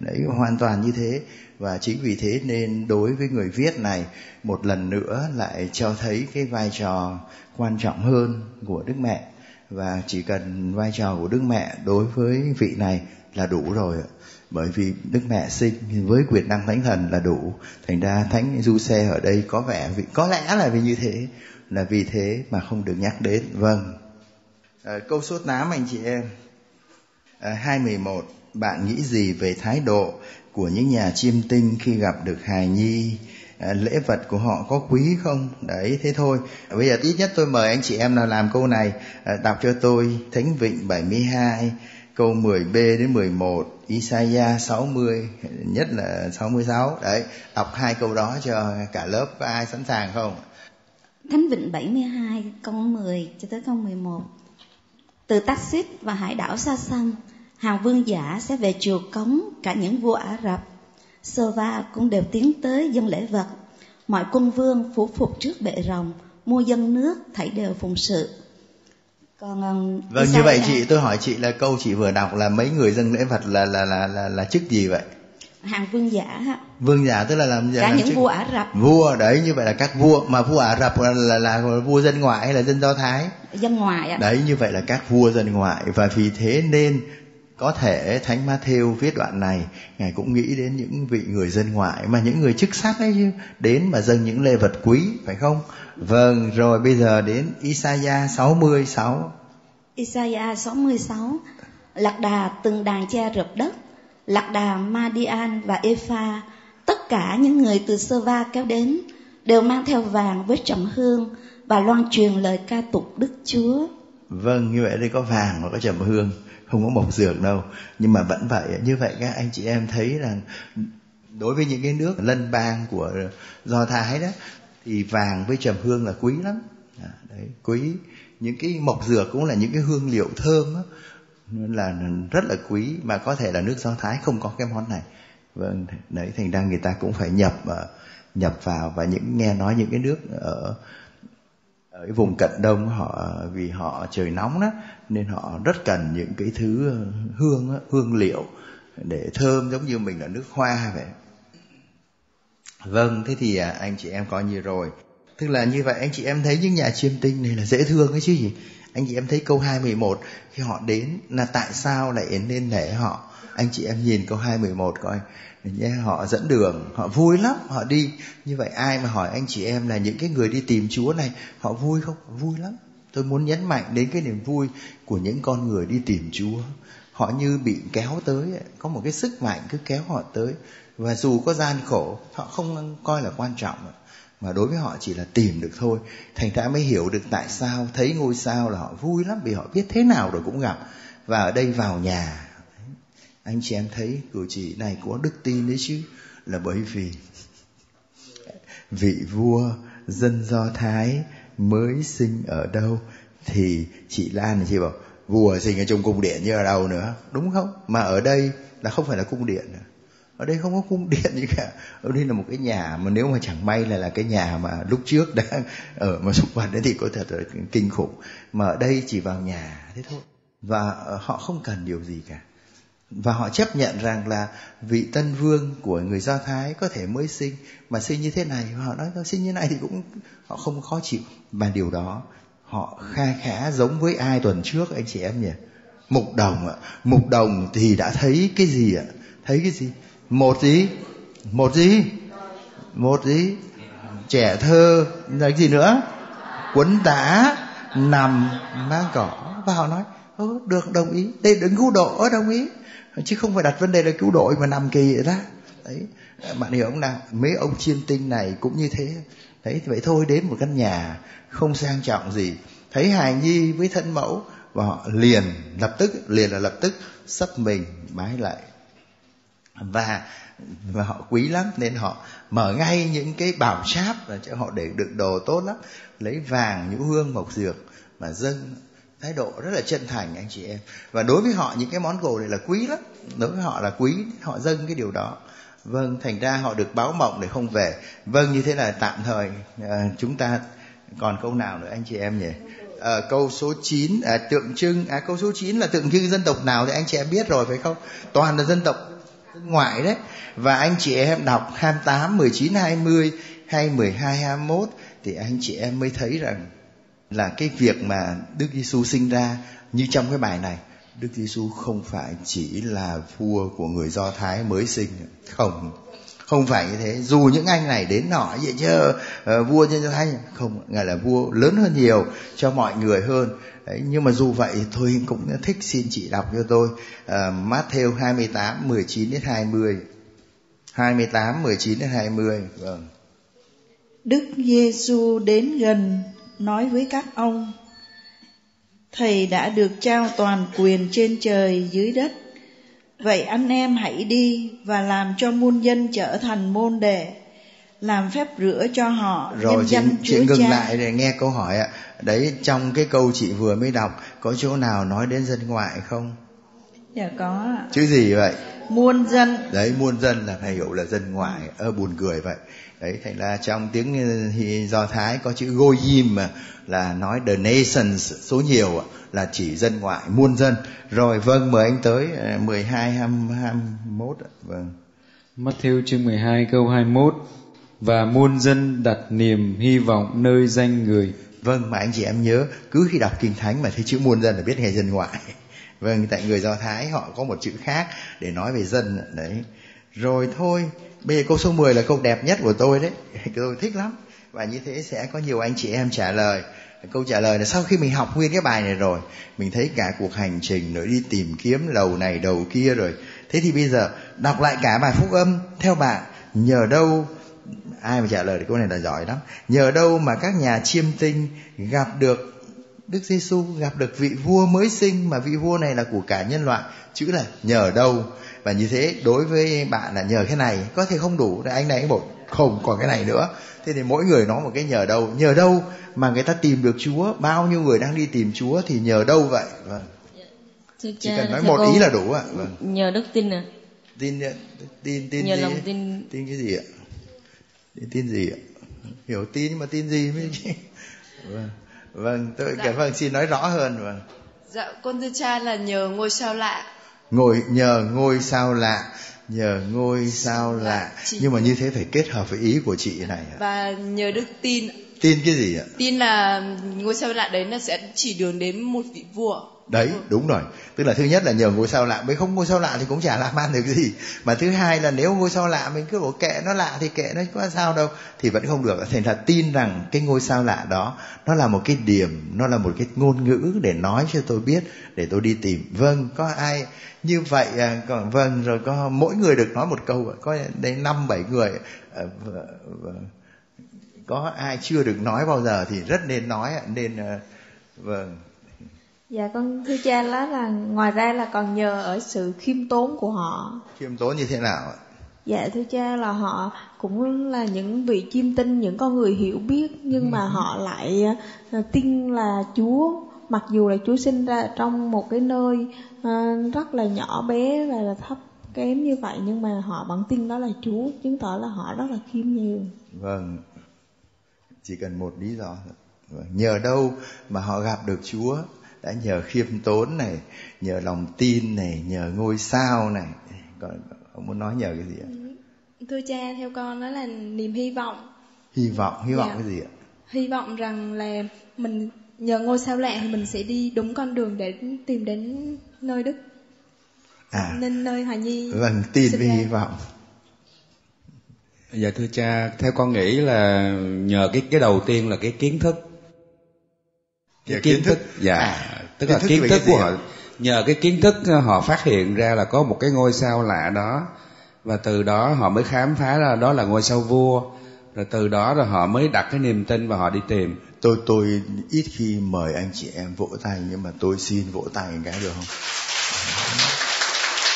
Đấy, hoàn toàn như thế. Và chính vì thế nên đối với người viết này, một lần nữa lại cho thấy cái vai trò quan trọng hơn của đức mẹ và chỉ cần vai trò của đức mẹ đối với vị này là đủ rồi bởi vì đức mẹ sinh với quyền năng thánh thần là đủ thành ra thánh du xe ở đây có vẻ vì có lẽ là vì như thế là vì thế mà không được nhắc đến vâng À, câu số 8 anh chị em. Ờ, à, 211. Bạn nghĩ gì về thái độ của những nhà chiêm tinh khi gặp được hài nhi? À, lễ vật của họ có quý không? Đấy, thế thôi. Bây giờ ít nhất tôi mời anh chị em nào làm câu này. À, đọc cho tôi Thánh Vịnh 72 câu 10b đến 11 Isaiah 60 nhất là 66 đấy đọc hai câu đó cho cả lớp có ai sẵn sàng không Thánh Vịnh 72 câu 10 cho tới câu 11 từ Taxit và hải đảo Sa xăm hàng vương giả sẽ về chùa cống cả những vua Ả Rập. Sơ va cũng đều tiến tới dân lễ vật. Mọi quân vương phủ phục trước bệ rồng, mua dân nước thảy đều phụng sự. Còn um, Vâng như vậy chị tôi hỏi chị là câu chị vừa đọc là mấy người dân lễ vật là là là là, là chức gì vậy? hàng vương giả vương giả tức là làm cả những vua ả rập vua đấy như vậy là các vua mà vua ả rập là, là, là, là vua dân ngoại hay là dân do thái dân ngoại ạ đấy như vậy là các vua dân ngoại và vì thế nên có thể thánh Matthew viết đoạn này ngài cũng nghĩ đến những vị người dân ngoại mà những người chức sắc ấy đến mà dâng những lễ vật quý phải không? Vâng rồi bây giờ đến Isaiah 66 Isaiah 66 lạc đà từng đàn cha rập đất. Lạc đà Madian và Epha, tất cả những người từ Sơ Va kéo đến đều mang theo vàng với trầm hương và loan truyền lời ca tụng Đức Chúa. Vâng, như vậy đây có vàng và có trầm hương, không có mộc dược đâu. Nhưng mà vẫn vậy, như vậy các anh chị em thấy rằng đối với những cái nước lân bang của Do Thái đó, thì vàng với trầm hương là quý lắm. À, đấy, quý. Những cái mộc dược cũng là những cái hương liệu thơm đó, là rất là quý mà có thể là nước do thái không có cái món này vâng đấy thành ra người ta cũng phải nhập à, nhập vào và những nghe nói những cái nước ở ở cái vùng cận đông họ, vì họ trời nóng đó nên họ rất cần những cái thứ ờ, hương hương liệu để thơm giống như mình là nước hoa vậy. Vâng thế thì à, anh chị em coi như rồi. Tức là như vậy, anh chị em thấy những nhà chiêm tinh này là dễ thương ấy chứ gì? Anh chị em thấy câu 211 khi họ đến là tại sao lại nên để họ anh chị em nhìn câu 211 coi. Nhé, họ dẫn đường, họ vui lắm, họ đi. Như vậy ai mà hỏi anh chị em là những cái người đi tìm Chúa này, họ vui không? Vui lắm. Tôi muốn nhấn mạnh đến cái niềm vui của những con người đi tìm chúa. Họ như bị kéo tới có một cái sức mạnh cứ kéo họ tới. Và dù có gian khổ, họ không coi là quan trọng mà đối với họ chỉ là tìm được thôi. Thành ra mới hiểu được tại sao, thấy ngôi sao là họ vui lắm, vì họ biết thế nào rồi cũng gặp. Và ở đây vào nhà anh chị em thấy cử chỉ này có đức tin đấy chứ? Là bởi vì vị vua dân do thái mới sinh ở đâu thì chị lan chị bảo, vua sinh ở trong cung điện như ở đâu nữa? Đúng không? Mà ở đây là không phải là cung điện nữa ở đây không có cung [LAUGHS] điện gì cả. Ở đây là một cái nhà mà nếu mà chẳng may là là cái nhà mà lúc trước đã [LAUGHS] ở mà xung quanh đấy thì có thật là kinh khủng. Mà ở đây chỉ vào nhà thế thôi. Và ờ, họ không cần điều gì cả và họ chấp nhận rằng là vị tân vương của người do thái có thể mới sinh. Mà sinh như thế này họ nói sinh như này thì cũng họ không khó chịu. Mà điều đó họ kha khá giống với ai tuần trước anh chị em nhỉ? Mục đồng ạ. Mục đồng thì đã thấy cái gì ạ? Thấy cái gì? Một gì? Một gì? Một gì? Trẻ thơ là cái gì nữa? Quấn tả nằm mang cỏ. Và họ nói ừ, được đồng ý. Đây đứng gu độ đồng ý chứ không phải đặt vấn đề là cứu đội mà nằm kỳ vậy đó. Đấy, bạn hiểu không nào? Mấy ông chiêm tinh này cũng như thế. Đấy, vậy thôi, đến một căn nhà không sang trọng gì. Thấy hài nhi với thân mẫu và họ liền lập tức, liền là lập tức sắp mình bái lại. Và và họ quý lắm, nên họ mở ngay những cái bảo sáp là cho họ để đựng đồ tốt lắm. Lấy vàng, nhũ hương, mộc dược mà dâng thái độ rất là chân thành anh chị em. Và đối với họ những cái món đồ này là quý lắm. Đối với họ là quý họ dâng cái điều đó. Vâng thành ra họ được báo mộng để không về. Vâng như thế là tạm thời à, chúng ta còn câu nào nữa anh chị em nhỉ? À, câu số 9 à, tượng trưng. À câu số 9 là tượng trưng dân tộc nào thì anh chị em biết rồi phải không? Toàn là dân tộc dân ngoại đấy. Và anh chị em đọc 28 19 20 hay 12 21 thì anh chị em mới thấy rằng là cái việc mà Đức Giêsu sinh ra như trong cái bài này. Đức Giêsu không phải chỉ là vua của người Do Thái mới sinh. Không không phải như thế. Dù những anh này đến nọ vậy chứ uh, vua nhân Do Thái không ngài là vua lớn hơn nhiều cho mọi người hơn. Đấy, nhưng mà dù vậy tôi cũng thích xin chị đọc cho tôi uh, Matthew 28 19 đến 20 28 19 đến 20 vâng. Đức Giêsu đến gần nói với các ông thầy đã được trao toàn quyền trên trời dưới đất vậy anh em hãy đi và làm cho muôn dân trở thành môn đệ làm phép rửa cho họ rồi nhân chị, danh chị Chúa ngừng Cha. lại để nghe câu hỏi ạ đấy trong cái câu chị vừa mới đọc có chỗ nào nói đến dân ngoại không Dạ có ạ. chữ gì vậy muôn dân. Đấy muôn dân là phải hiểu là dân ngoại ơ buồn cười vậy. Đấy thành ra trong tiếng ờ, do thái có chữ goyim mà là nói the nations số nhiều là chỉ dân ngoại muôn dân. Rồi vâng mời anh tới ờ, 12 21 ạ. vâng. Matthew chương 12 câu 21 Và muôn dân đặt niềm hy vọng nơi danh người. Vâng mà anh chị em nhớ Cứ khi đọc Kinh Thánh mà thấy chữ muôn dân là biết ngay dân ngoại Vâng tại người Do Thái họ có một chữ khác Để nói về dân đấy. Rồi thôi, Bây giờ câu số 10 là câu đẹp nhất của tôi đấy. [LAUGHS] Tôi thích lắm. Và như thế sẽ có nhiều anh chị em trả lời. Câu trả lời là sau khi mình học nguyên cái bài này rồi, Mình thấy cả cuộc hành trình rồi đi tìm kiếm lầu này, đầu kia rồi. Thế thì bây giờ đọc lại cả bài phúc âm Theo bạn. Nhờ đâu, ai mà trả lời được câu này là giỏi lắm. Nhờ đâu mà các nhà chiêm tinh gặp được Đức Giêsu gặp được vị vua mới sinh mà vị vua này là của cả nhân loại chữ là nhờ đâu? Và như thế đối với bạn là nhờ cái này có thể không đủ anh này anh bảo không còn cái này nữa. Thế thì mỗi người nói một cái nhờ đâu. Nhờ đâu mà người ta tìm được Chúa? Bao nhiêu người đang đi tìm Chúa thì nhờ đâu vậy? Vâng. Thưa chỉ cần nói một ý là đủ ạ. Vâng. Nhờ đức tin à. tin tin tin Nhờ gì? lòng tin. tin cái gì ạ? Tin, tin gì ạ? Hiểu tin nhưng mà tin gì mới [LAUGHS] vâng vâng tôi Dạ. dạ. vâng xin nói rõ hơn vâng Dạ, con thưa cha là nhờ ngôi sao lạ. ngồi nhờ ngôi sao lạ nhờ ngôi sao lạ Chị- nhưng mà như thế phải kết hợp với ý của chị này và nhờ đức tin tin cái gì ạ? Tin là ngôi sao lạ đấy nó sẽ chỉ đường đến một vị vua. Đấy đúng rồi. Tức là thứ nhất là nhờ ngôi sao lạ mới không ngôi sao lạ thì cũng chả làm ăn được gì. Mà thứ hai là nếu ngôi sao lạ mình cứ bảo kệ nó lạ thì kệ nó có sao đâu thì vẫn không được. Thành là tin rằng cái ngôi sao lạ đó nó là một cái điểm nó là một cái ngôn ngữ để nói cho tôi biết để tôi đi tìm. Vâng có ai như vậy à, còn vâng rồi có mỗi người được nói một câu có đến năm bảy người. À, có ai chưa được nói bao giờ thì rất nên nói nên à, vâng Dạ con thưa cha đó là ngoài ra là còn nhờ ở sự khiêm tốn của họ. Khiêm tốn như thế nào ạ? Dạ thưa cha là họ cũng là những vị chiêm tinh, những con người hiểu biết nhưng mà họ lại uh, tin là Chúa mặc dù là Chúa sinh ra trong một cái nơi uh, rất là nhỏ bé và là thấp kém như vậy nhưng mà họ vẫn tin đó là Chúa, chứng tỏ là họ rất là khiêm nhường. Vâng. Chỉ cần một lý do. Nhờ đâu mà họ gặp được Chúa? Đã nhờ khiêm tốn này nhờ lòng tin này nhờ ngôi sao này. Còn ông muốn nói nhờ cái gì ạ? Thưa cha theo con đó là niềm hy vọng. Hy vọng hy vọng dạ. cái gì ạ? Hy vọng rằng là mình nhờ ngôi sao lạ thì mình sẽ đi đúng con đường để tìm đến nơi đức. À. Nên nơi hòa nhi vâng tin với hy vọng dạ thưa cha theo con nghĩ là nhờ cái cái đầu tiên là cái kiến thức. Cái kiến, kiến thức. dạ à, tức là kiến thức của họ. Nhờ cái kiến thức họ phát hiện ra là có một cái ngôi sao lạ đó và từ đó họ mới khám phá ra đó là ngôi sao vua. Rồi từ đó rồi họ mới đặt cái niềm tin và họ đi tìm. Tôi tôi ít khi mời anh chị em vỗ tay nhưng mà tôi xin vỗ tay một cái được không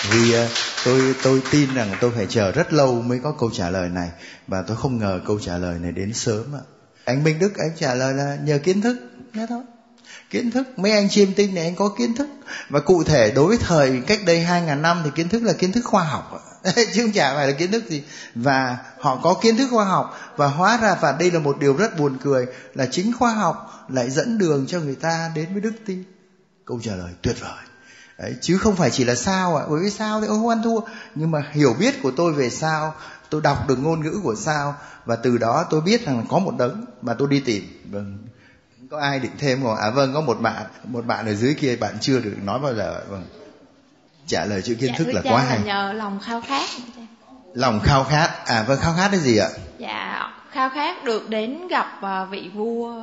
vì ờ, tôi tôi tin rằng tôi phải chờ rất lâu mới có câu trả lời này. Và tôi không ngờ câu trả lời này đến sớm ạ. Anh Minh Đức, anh trả lời là nhờ kiến thức thế thôi. Kiến thức, mấy anh chiêm tinh này anh có kiến thức. Và cụ thể đối với thời cách đây hai ngàn năm thì kiến thức là kiến thức khoa học [LAUGHS] chứ không chả phải là kiến thức gì. Và họ có kiến thức khoa học. Và hóa ra, và đây là một điều rất buồn cười, là chính khoa học lại dẫn đường cho người ta đến với đức tin. Câu trả lời tuyệt vời. Đấy, chứ không phải chỉ là sao ạ. Bởi vì sao thì ông không ăn thua. Nhưng mà hiểu biết của tôi về sao tôi đọc được ngôn ngữ của sao và từ đó tôi biết rằng có một đấng mà tôi đi tìm. Vâng. Có ai định thêm không à vâng có một bạn một bạn ở dưới kia bạn chưa được nói bao giờ vâng. Trả lời chữ kiến dạ, thức là quá hay. nhờ lòng khao khát. Lòng khao khát. À vâng khao khát cái gì ạ? Dạ khao khát được đến gặp à, vị vua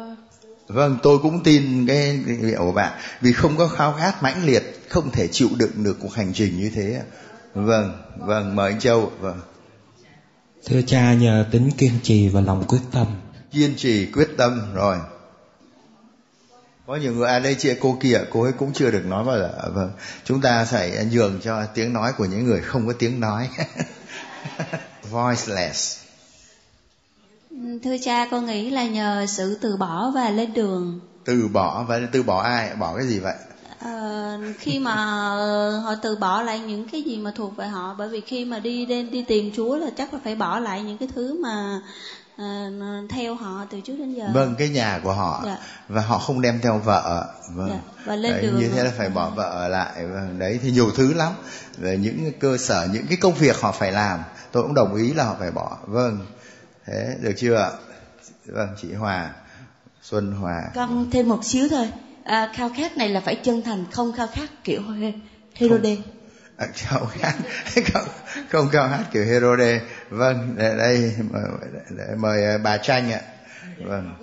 vâng tôi cũng tin cái liệu của bạn. Vì không có khao khát mãnh liệt không thể chịu đựng được cuộc hành trình như thế. Vâng vâng mời anh châu. Vâng. Thưa cha nhờ tính kiên trì và lòng quyết tâm. Kiên trì quyết tâm rồi. Có nhiều người à đây chị cô kia cô ấy cũng chưa được nói bao giờ. Vâng chúng ta phải nhường cho tiếng nói của những người không có tiếng nói. [LAUGHS] Voiceless thưa cha con nghĩ là nhờ sự từ bỏ và lên đường. Từ bỏ và từ bỏ ai? Bỏ cái gì vậy? À, khi mà họ từ bỏ lại những cái gì mà thuộc về họ bởi vì khi mà đi lên đi tìm chúa là chắc là phải bỏ lại những cái thứ mà à, theo họ từ trước đến giờ. Vâng cái nhà của họ. Dạ. và họ không đem theo vợ. Vâng. Dạ. và lên đấy, đường như thế là phải bỏ vợ lại. Vâng đấy thì nhiều thứ lắm. Về những cơ sở những cái công việc họ phải làm tôi cũng đồng ý là họ phải bỏ. Vâng thế được chưa vâng chị hòa xuân hòa. Con thêm một xíu thôi. À, khao khát này là phải chân thành không khao khát kiểu Herode. À, khao khát. [LAUGHS] Không, không khao khát kiểu Herode. Vâng để đây mời, để mời à, bà tranh ạ. Vâng.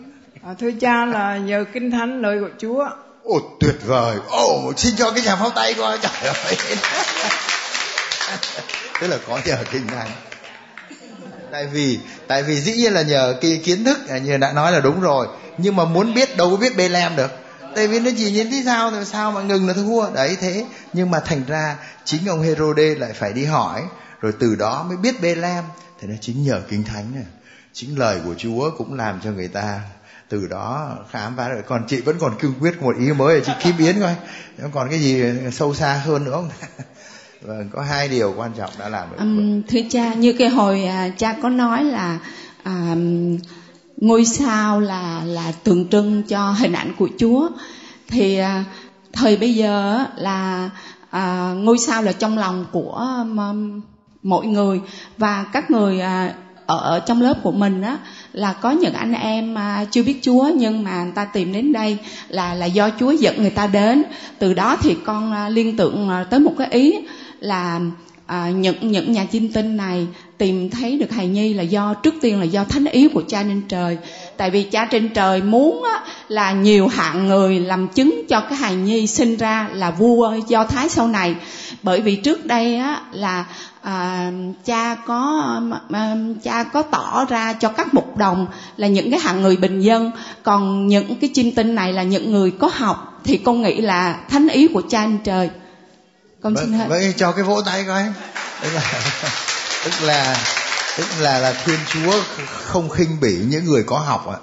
À, thưa cha là nhờ kinh thánh lời của Chúa. Ồ tuyệt vời. Ồ xin cho cái nhà pháo tay coi trời ơi tức là có nhờ kinh thánh tại vì tại vì dĩ nhiên là nhờ cái kiến thức à, như đã nói là đúng rồi. Nhưng mà muốn biết đâu có biết bê lem được. Tại vì nó chỉ nhìn thấy sao thì sao mà ngừng là thua. Đấy, thế. Nhưng mà thành ra, chính ông Herode lại phải đi hỏi, rồi từ đó mới biết bê lem. Thế nên chính nhờ kinh thánh này chính lời của Chúa cũng làm cho người ta từ đó khám phá được. Còn chị vẫn còn cương quyết một ý mới là chị kim biến coi. Còn cái gì sâu xa hơn nữa không? [LAUGHS] vâng có hai điều quan trọng đã làm được. Um, thưa cha như cái hồi à, cha có nói là à, ngôi sao là là tượng trưng cho hình ảnh của Chúa. Thì à, thời bây giờ là à, ngôi sao là trong lòng của um, mỗi người. Và các người à, ở, trong lớp của mình á là có những anh em mà chưa biết Chúa nhưng mà người ta tìm đến đây là là do Chúa dẫn người ta đến. Từ đó thì con à, liên tưởng à, tới một cái ý là à, những những nhà chiêm tinh này tìm thấy được hài nhi là do trước tiên là do thánh ý của cha trên trời. Tại vì cha trên trời muốn á, là nhiều hạng người làm chứng cho cái hài nhi sinh ra là vua do thái sau này. Bởi vì trước đây á, là à, cha có à, cha có tỏ ra cho các mục đồng là những cái hạng người bình dân. Còn những cái chim tinh này là những người có học thì con nghĩ là thánh ý của cha trên trời con xin hết vậy cho cái vỗ tay coi tức là [LAUGHS] tức là tức là là thiên chúa không khinh bỉ những người có học ạ.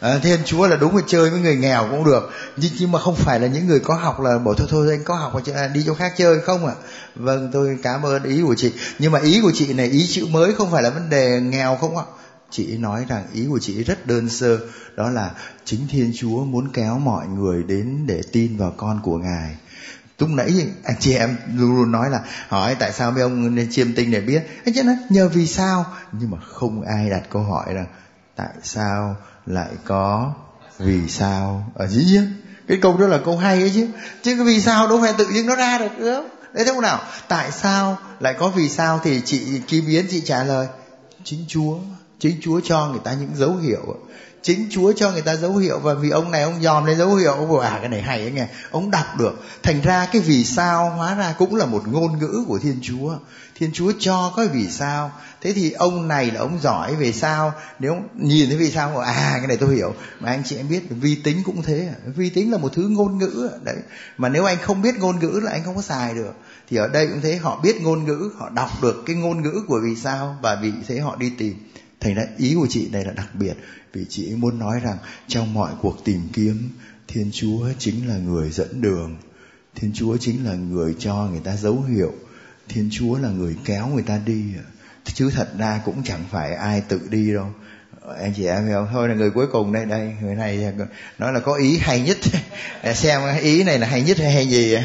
À, thiên chúa là đúng là chơi với người nghèo cũng được. Nhưng nhưng mà không phải là những người có học là bảo thôi thôi anh có học mà đi chỗ khác chơi không ạ? À? vâng tôi cảm ơn ý của chị. Nhưng mà ý của chị này ý chữ mới không phải là vấn đề nghèo không ạ? Chị nói rằng ý của chị rất đơn sơ. Đó là chính thiên chúa muốn kéo mọi người đến để tin vào con của ngài lúc nãy anh chị em luôn luôn nói là, hỏi tại sao mấy ông nên chiêm tinh để biết? Anh chị nói, nhờ vì sao? Nhưng mà không ai đặt câu hỏi rằng tại sao lại có vì sao? Ở dĩ nhiên cái câu đó là câu hay ấy chứ. Chứ cái vì sao đâu phải tự nhiên nó ra được, đúng không? Đấy, thế nào? Tại sao lại có vì sao thì chị kim yến, chị trả lời, chính chúa. Chính chúa cho người ta những dấu hiệu chính chúa cho người ta dấu hiệu và vì ông này ông dòm lên dấu hiệu. Ông bảo à cái này hay ấy nghe. Ông đọc được. Thành ra cái vì sao hóa ra cũng là một ngôn ngữ của thiên chúa. Thiên chúa cho cái vì sao. Thế thì ông này là ông giỏi về sao? Nếu nhìn thấy vì sao bảo à cái này tôi hiểu. Mà anh chị em biết, vi tính cũng thế. Vi tính là một thứ ngôn ngữ. Đấy. Mà nếu anh không biết ngôn ngữ là anh không có xài được. Thì ở đây cũng thế, họ biết ngôn ngữ, họ đọc được cái ngôn ngữ của vì sao và vì thế họ đi tìm thành ra ý của chị này là đặc biệt, vì chị muốn nói rằng trong mọi cuộc tìm kiếm, thiên chúa chính là người dẫn đường. Thiên chúa chính là người cho người ta dấu hiệu. Thiên chúa là người kéo người ta đi. Chứ thật ra cũng chẳng phải ai tự đi đâu. Anh chị em hiểu thôi, là người cuối cùng đây đây, người này nói là có ý hay nhất. [LAUGHS] Xem ý này là hay nhất hay hay gì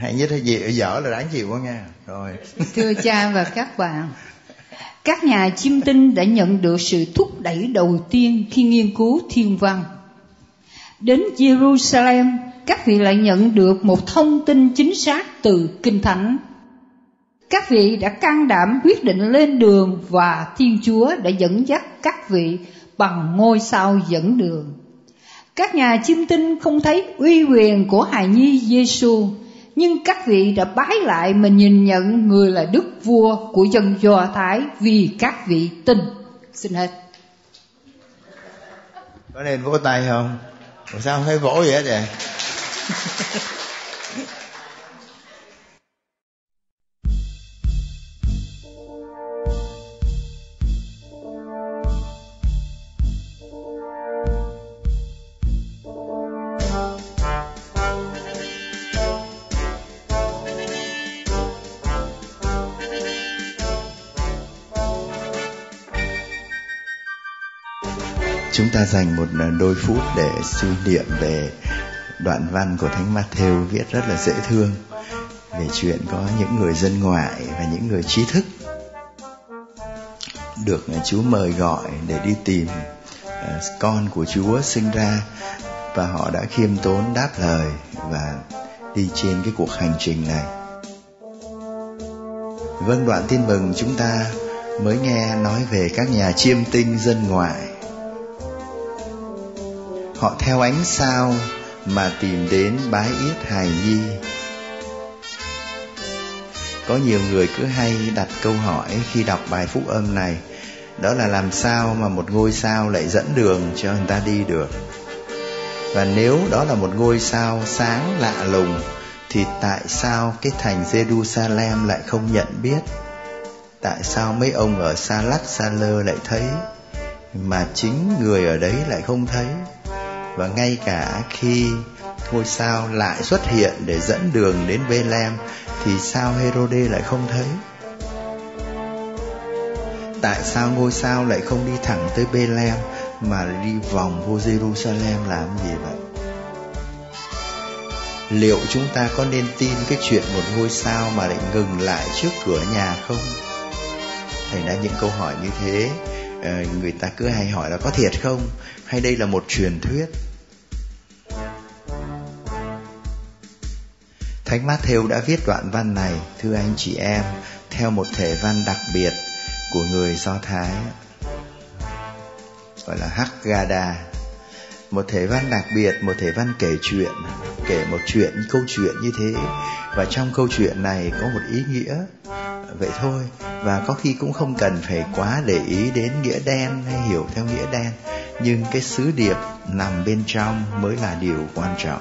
hay nhất hay gì? Dở là đáng chịu quá nha rồi. [LAUGHS] Thưa cha và các bạn, các nhà chiêm tinh đã nhận được sự thúc đẩy đầu tiên khi nghiên cứu thiên văn. Đến jerusalem, các vị lại nhận được một thông tin chính xác từ kinh thánh. Các vị đã can đảm quyết định lên đường và thiên chúa đã dẫn dắt các vị bằng ngôi sao dẫn đường. Các nhà chiêm tinh không thấy uy quyền của hài nhi giêsu nhưng các vị đã bái lại mà nhìn nhận người là đức vua của dân do thái vì các vị tin. Xin hết. Có nên vỗ tay không? Sao không thấy vỗ vậy hết [LAUGHS] vậy chúng ta dành một ờ, đôi phút để suy niệm về đoạn văn của thánh Matthew viết rất là dễ thương, về chuyện có những người dân ngoại và những người trí thức được ờ, Chúa mời gọi để đi tìm ờ, con của Chúa sinh ra và họ đã khiêm tốn đáp lời và đi trên cái cuộc hành trình này. Vâng đoạn tin mừng chúng ta mới nghe nói về các nhà chiêm tinh dân ngoại họ theo ánh sao mà tìm đến bái yết hài nhi. Có nhiều người cứ hay đặt câu hỏi khi đọc bài phúc âm này, đó là làm sao mà một ngôi sao lại dẫn đường cho người ta đi được? Và nếu đó là một ngôi sao sáng lạ lùng, thì tại sao cái thành Jerusalem lại không nhận biết? Tại sao mấy ông ở xa lắc xa lơ lại thấy, mà chính người ở đấy lại không thấy? Và ngay cả khi ngôi sao lại xuất hiện để dẫn đường đến Bethlehem, thì sao Herode lại không thấy? Tại sao ngôi sao lại không đi thẳng tới Bethlehem mà đi vòng vô Jerusalem làm gì vậy? Liệu chúng ta có nên tin cái chuyện một ngôi sao mà lại ngừng lại trước cửa nhà không? thành ra những câu hỏi như thế ờ, người ta cứ hay hỏi là có thiệt không hay đây là một truyền thuyết Thánh Matthew đã viết đoạn văn này, thưa anh chị em, theo một thể văn đặc biệt của người Do Thái, gọi là Haggadah. Một thể văn đặc biệt, một thể văn kể chuyện, kể một chuyện, câu chuyện như thế. Và trong câu chuyện này có một ý nghĩa, vậy thôi. Và có khi cũng không cần phải quá để ý đến nghĩa đen hay hiểu theo nghĩa đen. Nhưng cái sứ điệp nằm bên trong mới là điều quan trọng.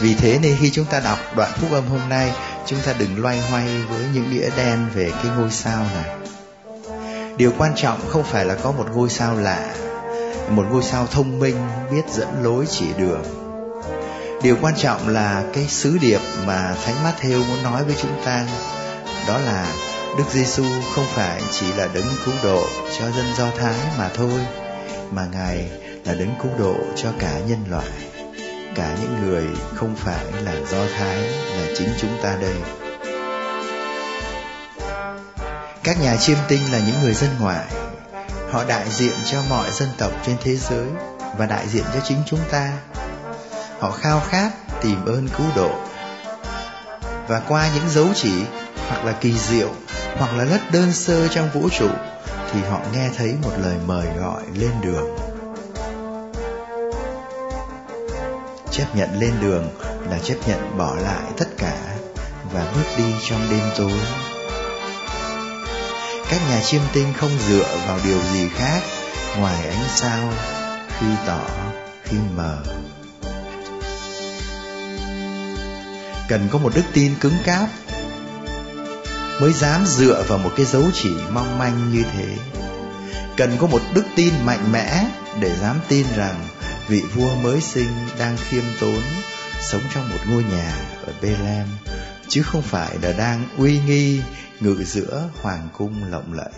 Vì thế nên khi chúng ta đọc đoạn phúc âm hôm nay, chúng ta đừng loay hoay với những nghĩa đen về cái ngôi sao này. Điều quan trọng không phải là có một ngôi sao lạ, một ngôi sao thông minh biết dẫn lối chỉ đường. Điều quan trọng là cái sứ điệp mà Thánh Matthew muốn nói với chúng ta đó là Đức Giêsu không phải chỉ là đấng cứu độ cho dân Do Thái mà thôi, mà Ngài là đấng cứu độ cho cả nhân loại cả những người không phải là do thái là chính chúng ta đây. Các nhà chiêm tinh là những người dân ngoại. Họ đại diện cho mọi dân tộc trên thế giới và đại diện cho chính chúng ta. Họ khao khát tìm ơn cứu độ. Và qua những dấu chỉ, hoặc là kỳ diệu, hoặc là rất đơn sơ trong vũ trụ, thì họ nghe thấy một lời mời gọi lên đường. Chấp nhận lên đường là chấp nhận bỏ lại tất cả và bước đi trong đêm tối. Các nhà chiêm tinh không dựa vào điều gì khác ngoài ánh sao khi tỏ, khi mờ. Cần có một đức tin cứng cáp mới dám dựa vào một cái dấu chỉ mong manh như thế. Cần có một đức tin mạnh mẽ để dám tin rằng vị vua mới sinh đang khiêm tốn sống trong một ngôi nhà ở Bethlehem chứ không phải là đang uy nghi ngự giữa hoàng cung lộng lẫy.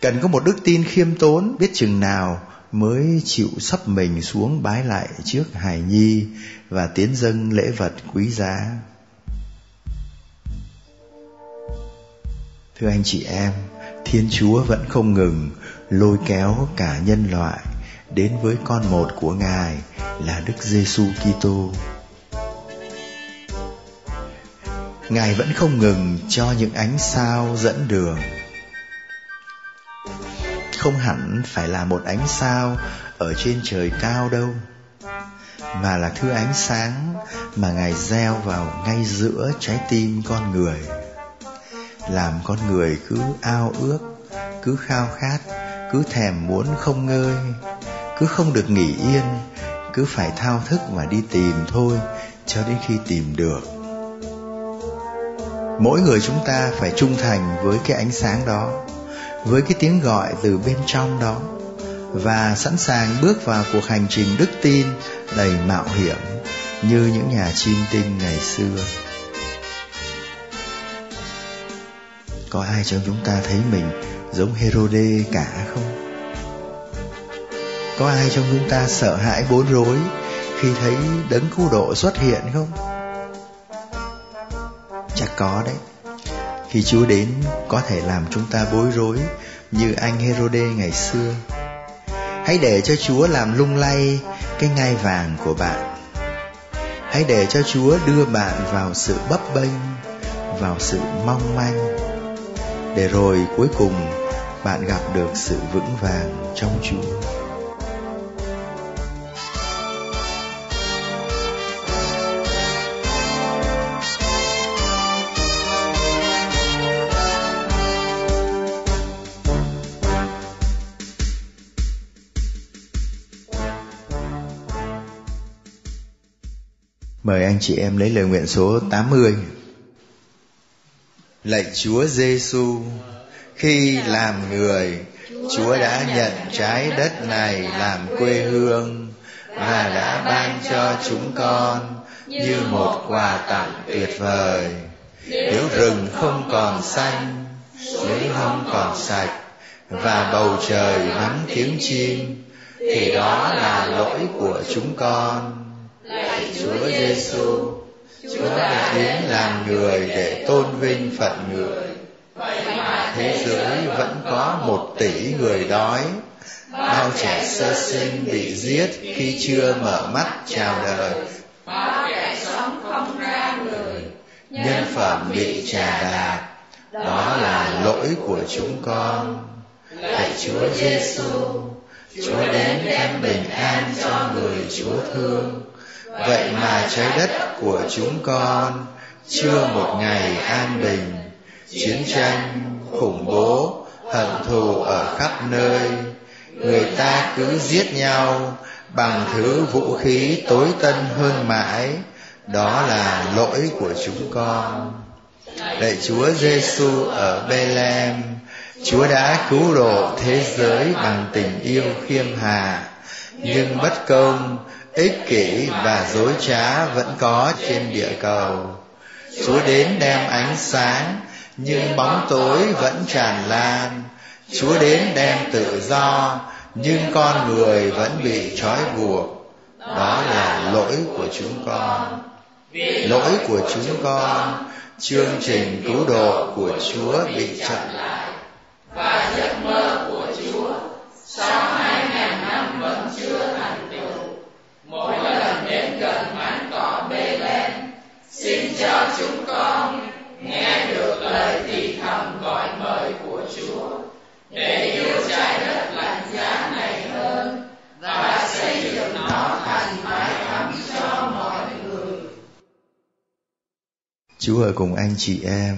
Cần có một đức tin khiêm tốn biết chừng nào mới chịu sắp mình xuống bái lại trước hài nhi và tiến dâng lễ vật quý giá. Thưa anh chị em, Thiên Chúa vẫn không ngừng lôi kéo cả nhân loại đến với con một của Ngài là Đức Giêsu Kitô. Ngài vẫn không ngừng cho những ánh sao dẫn đường. Không hẳn phải là một ánh sao ở trên trời cao đâu, mà là thứ ánh sáng mà Ngài gieo vào ngay giữa trái tim con người. Làm con người cứ ao ước, cứ khao khát, cứ thèm muốn không ngơi cứ không được nghỉ yên, cứ phải thao thức mà đi tìm thôi, cho đến khi tìm được. Mỗi người chúng ta phải trung thành với cái ánh sáng đó, với cái tiếng gọi từ bên trong đó, và sẵn sàng bước vào cuộc hành trình đức tin đầy mạo hiểm như những nhà chim tinh ngày xưa. Có ai trong chúng ta thấy mình giống Herode cả không? Có ai trong chúng ta sợ hãi bối rối khi thấy đấng cứu độ xuất hiện không? Chắc có đấy. Khi Chúa đến có thể làm chúng ta bối rối như anh Herode ngày xưa. Hãy để cho Chúa làm lung lay cái ngai vàng của bạn. Hãy để cho Chúa đưa bạn vào sự bấp bênh, vào sự mong manh. Để rồi cuối cùng bạn gặp được sự vững vàng trong Chúa. Mời anh chị em lấy lời nguyện số 80. Lạy Chúa Giêsu, khi làm người, Chúa đã nhận trái đất này làm quê hương và đã ban cho chúng con như một quà tặng tuyệt vời. Nếu rừng không còn xanh, suối không còn sạch và bầu trời vắng tiếng chim thì đó là lỗi của chúng con Chúa Giêsu, Chúa đã đến làm người để tôn vinh phận người. Vậy mà thế giới vẫn có một tỷ người đói bao trẻ sơ sinh bị giết khi chưa mở mắt chào đời. Bao kẻ sống không ra người nhân phẩm bị trà đạp đó là lỗi của chúng con. Lạy chúa giêsu chúa đến đem bình an cho người chúa thương vậy mà trái đất của chúng con chưa một ngày an bình. Chiến tranh, khủng bố, hận thù ở khắp nơi. Người ta cứ giết nhau bằng thứ vũ khí tối tân hơn mãi. Đó là lỗi của chúng con. Lạy chúa giêsu ở bethlehem, chúa đã cứu độ thế giới bằng tình yêu khiêm hà nhưng bất công ích kỷ và dối trá vẫn có trên địa cầu. Chúa đến đem ánh sáng, nhưng bóng tối vẫn tràn lan. Chúa đến đem tự do, nhưng con người vẫn bị trói buộc. Đó là lỗi của chúng con. Lỗi của chúng con, chương trình cứu độ của chúa bị chặn lại. Và giấc mơ của chúa sau hai ngàn năm vẫn chưa thành tựu mỗi lần đến gần máng cỏ bê lên xin cho chúng con nghe được lời thì thầm gọi mời của chúa để yêu trái đất lạnh giá này hơn và xây dựng nó thành mái ấm cho mọi người Chúa ở cùng anh chị em.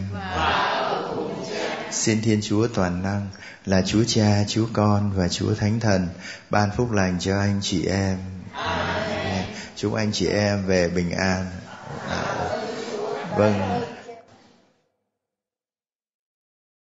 Xin Thiên Chúa toàn năng là Chúa Cha, Chúa Con và Chúa Thánh Thần ban phúc lành cho anh chị em. Amen. Chúc anh chị em về bình an. À, vâng,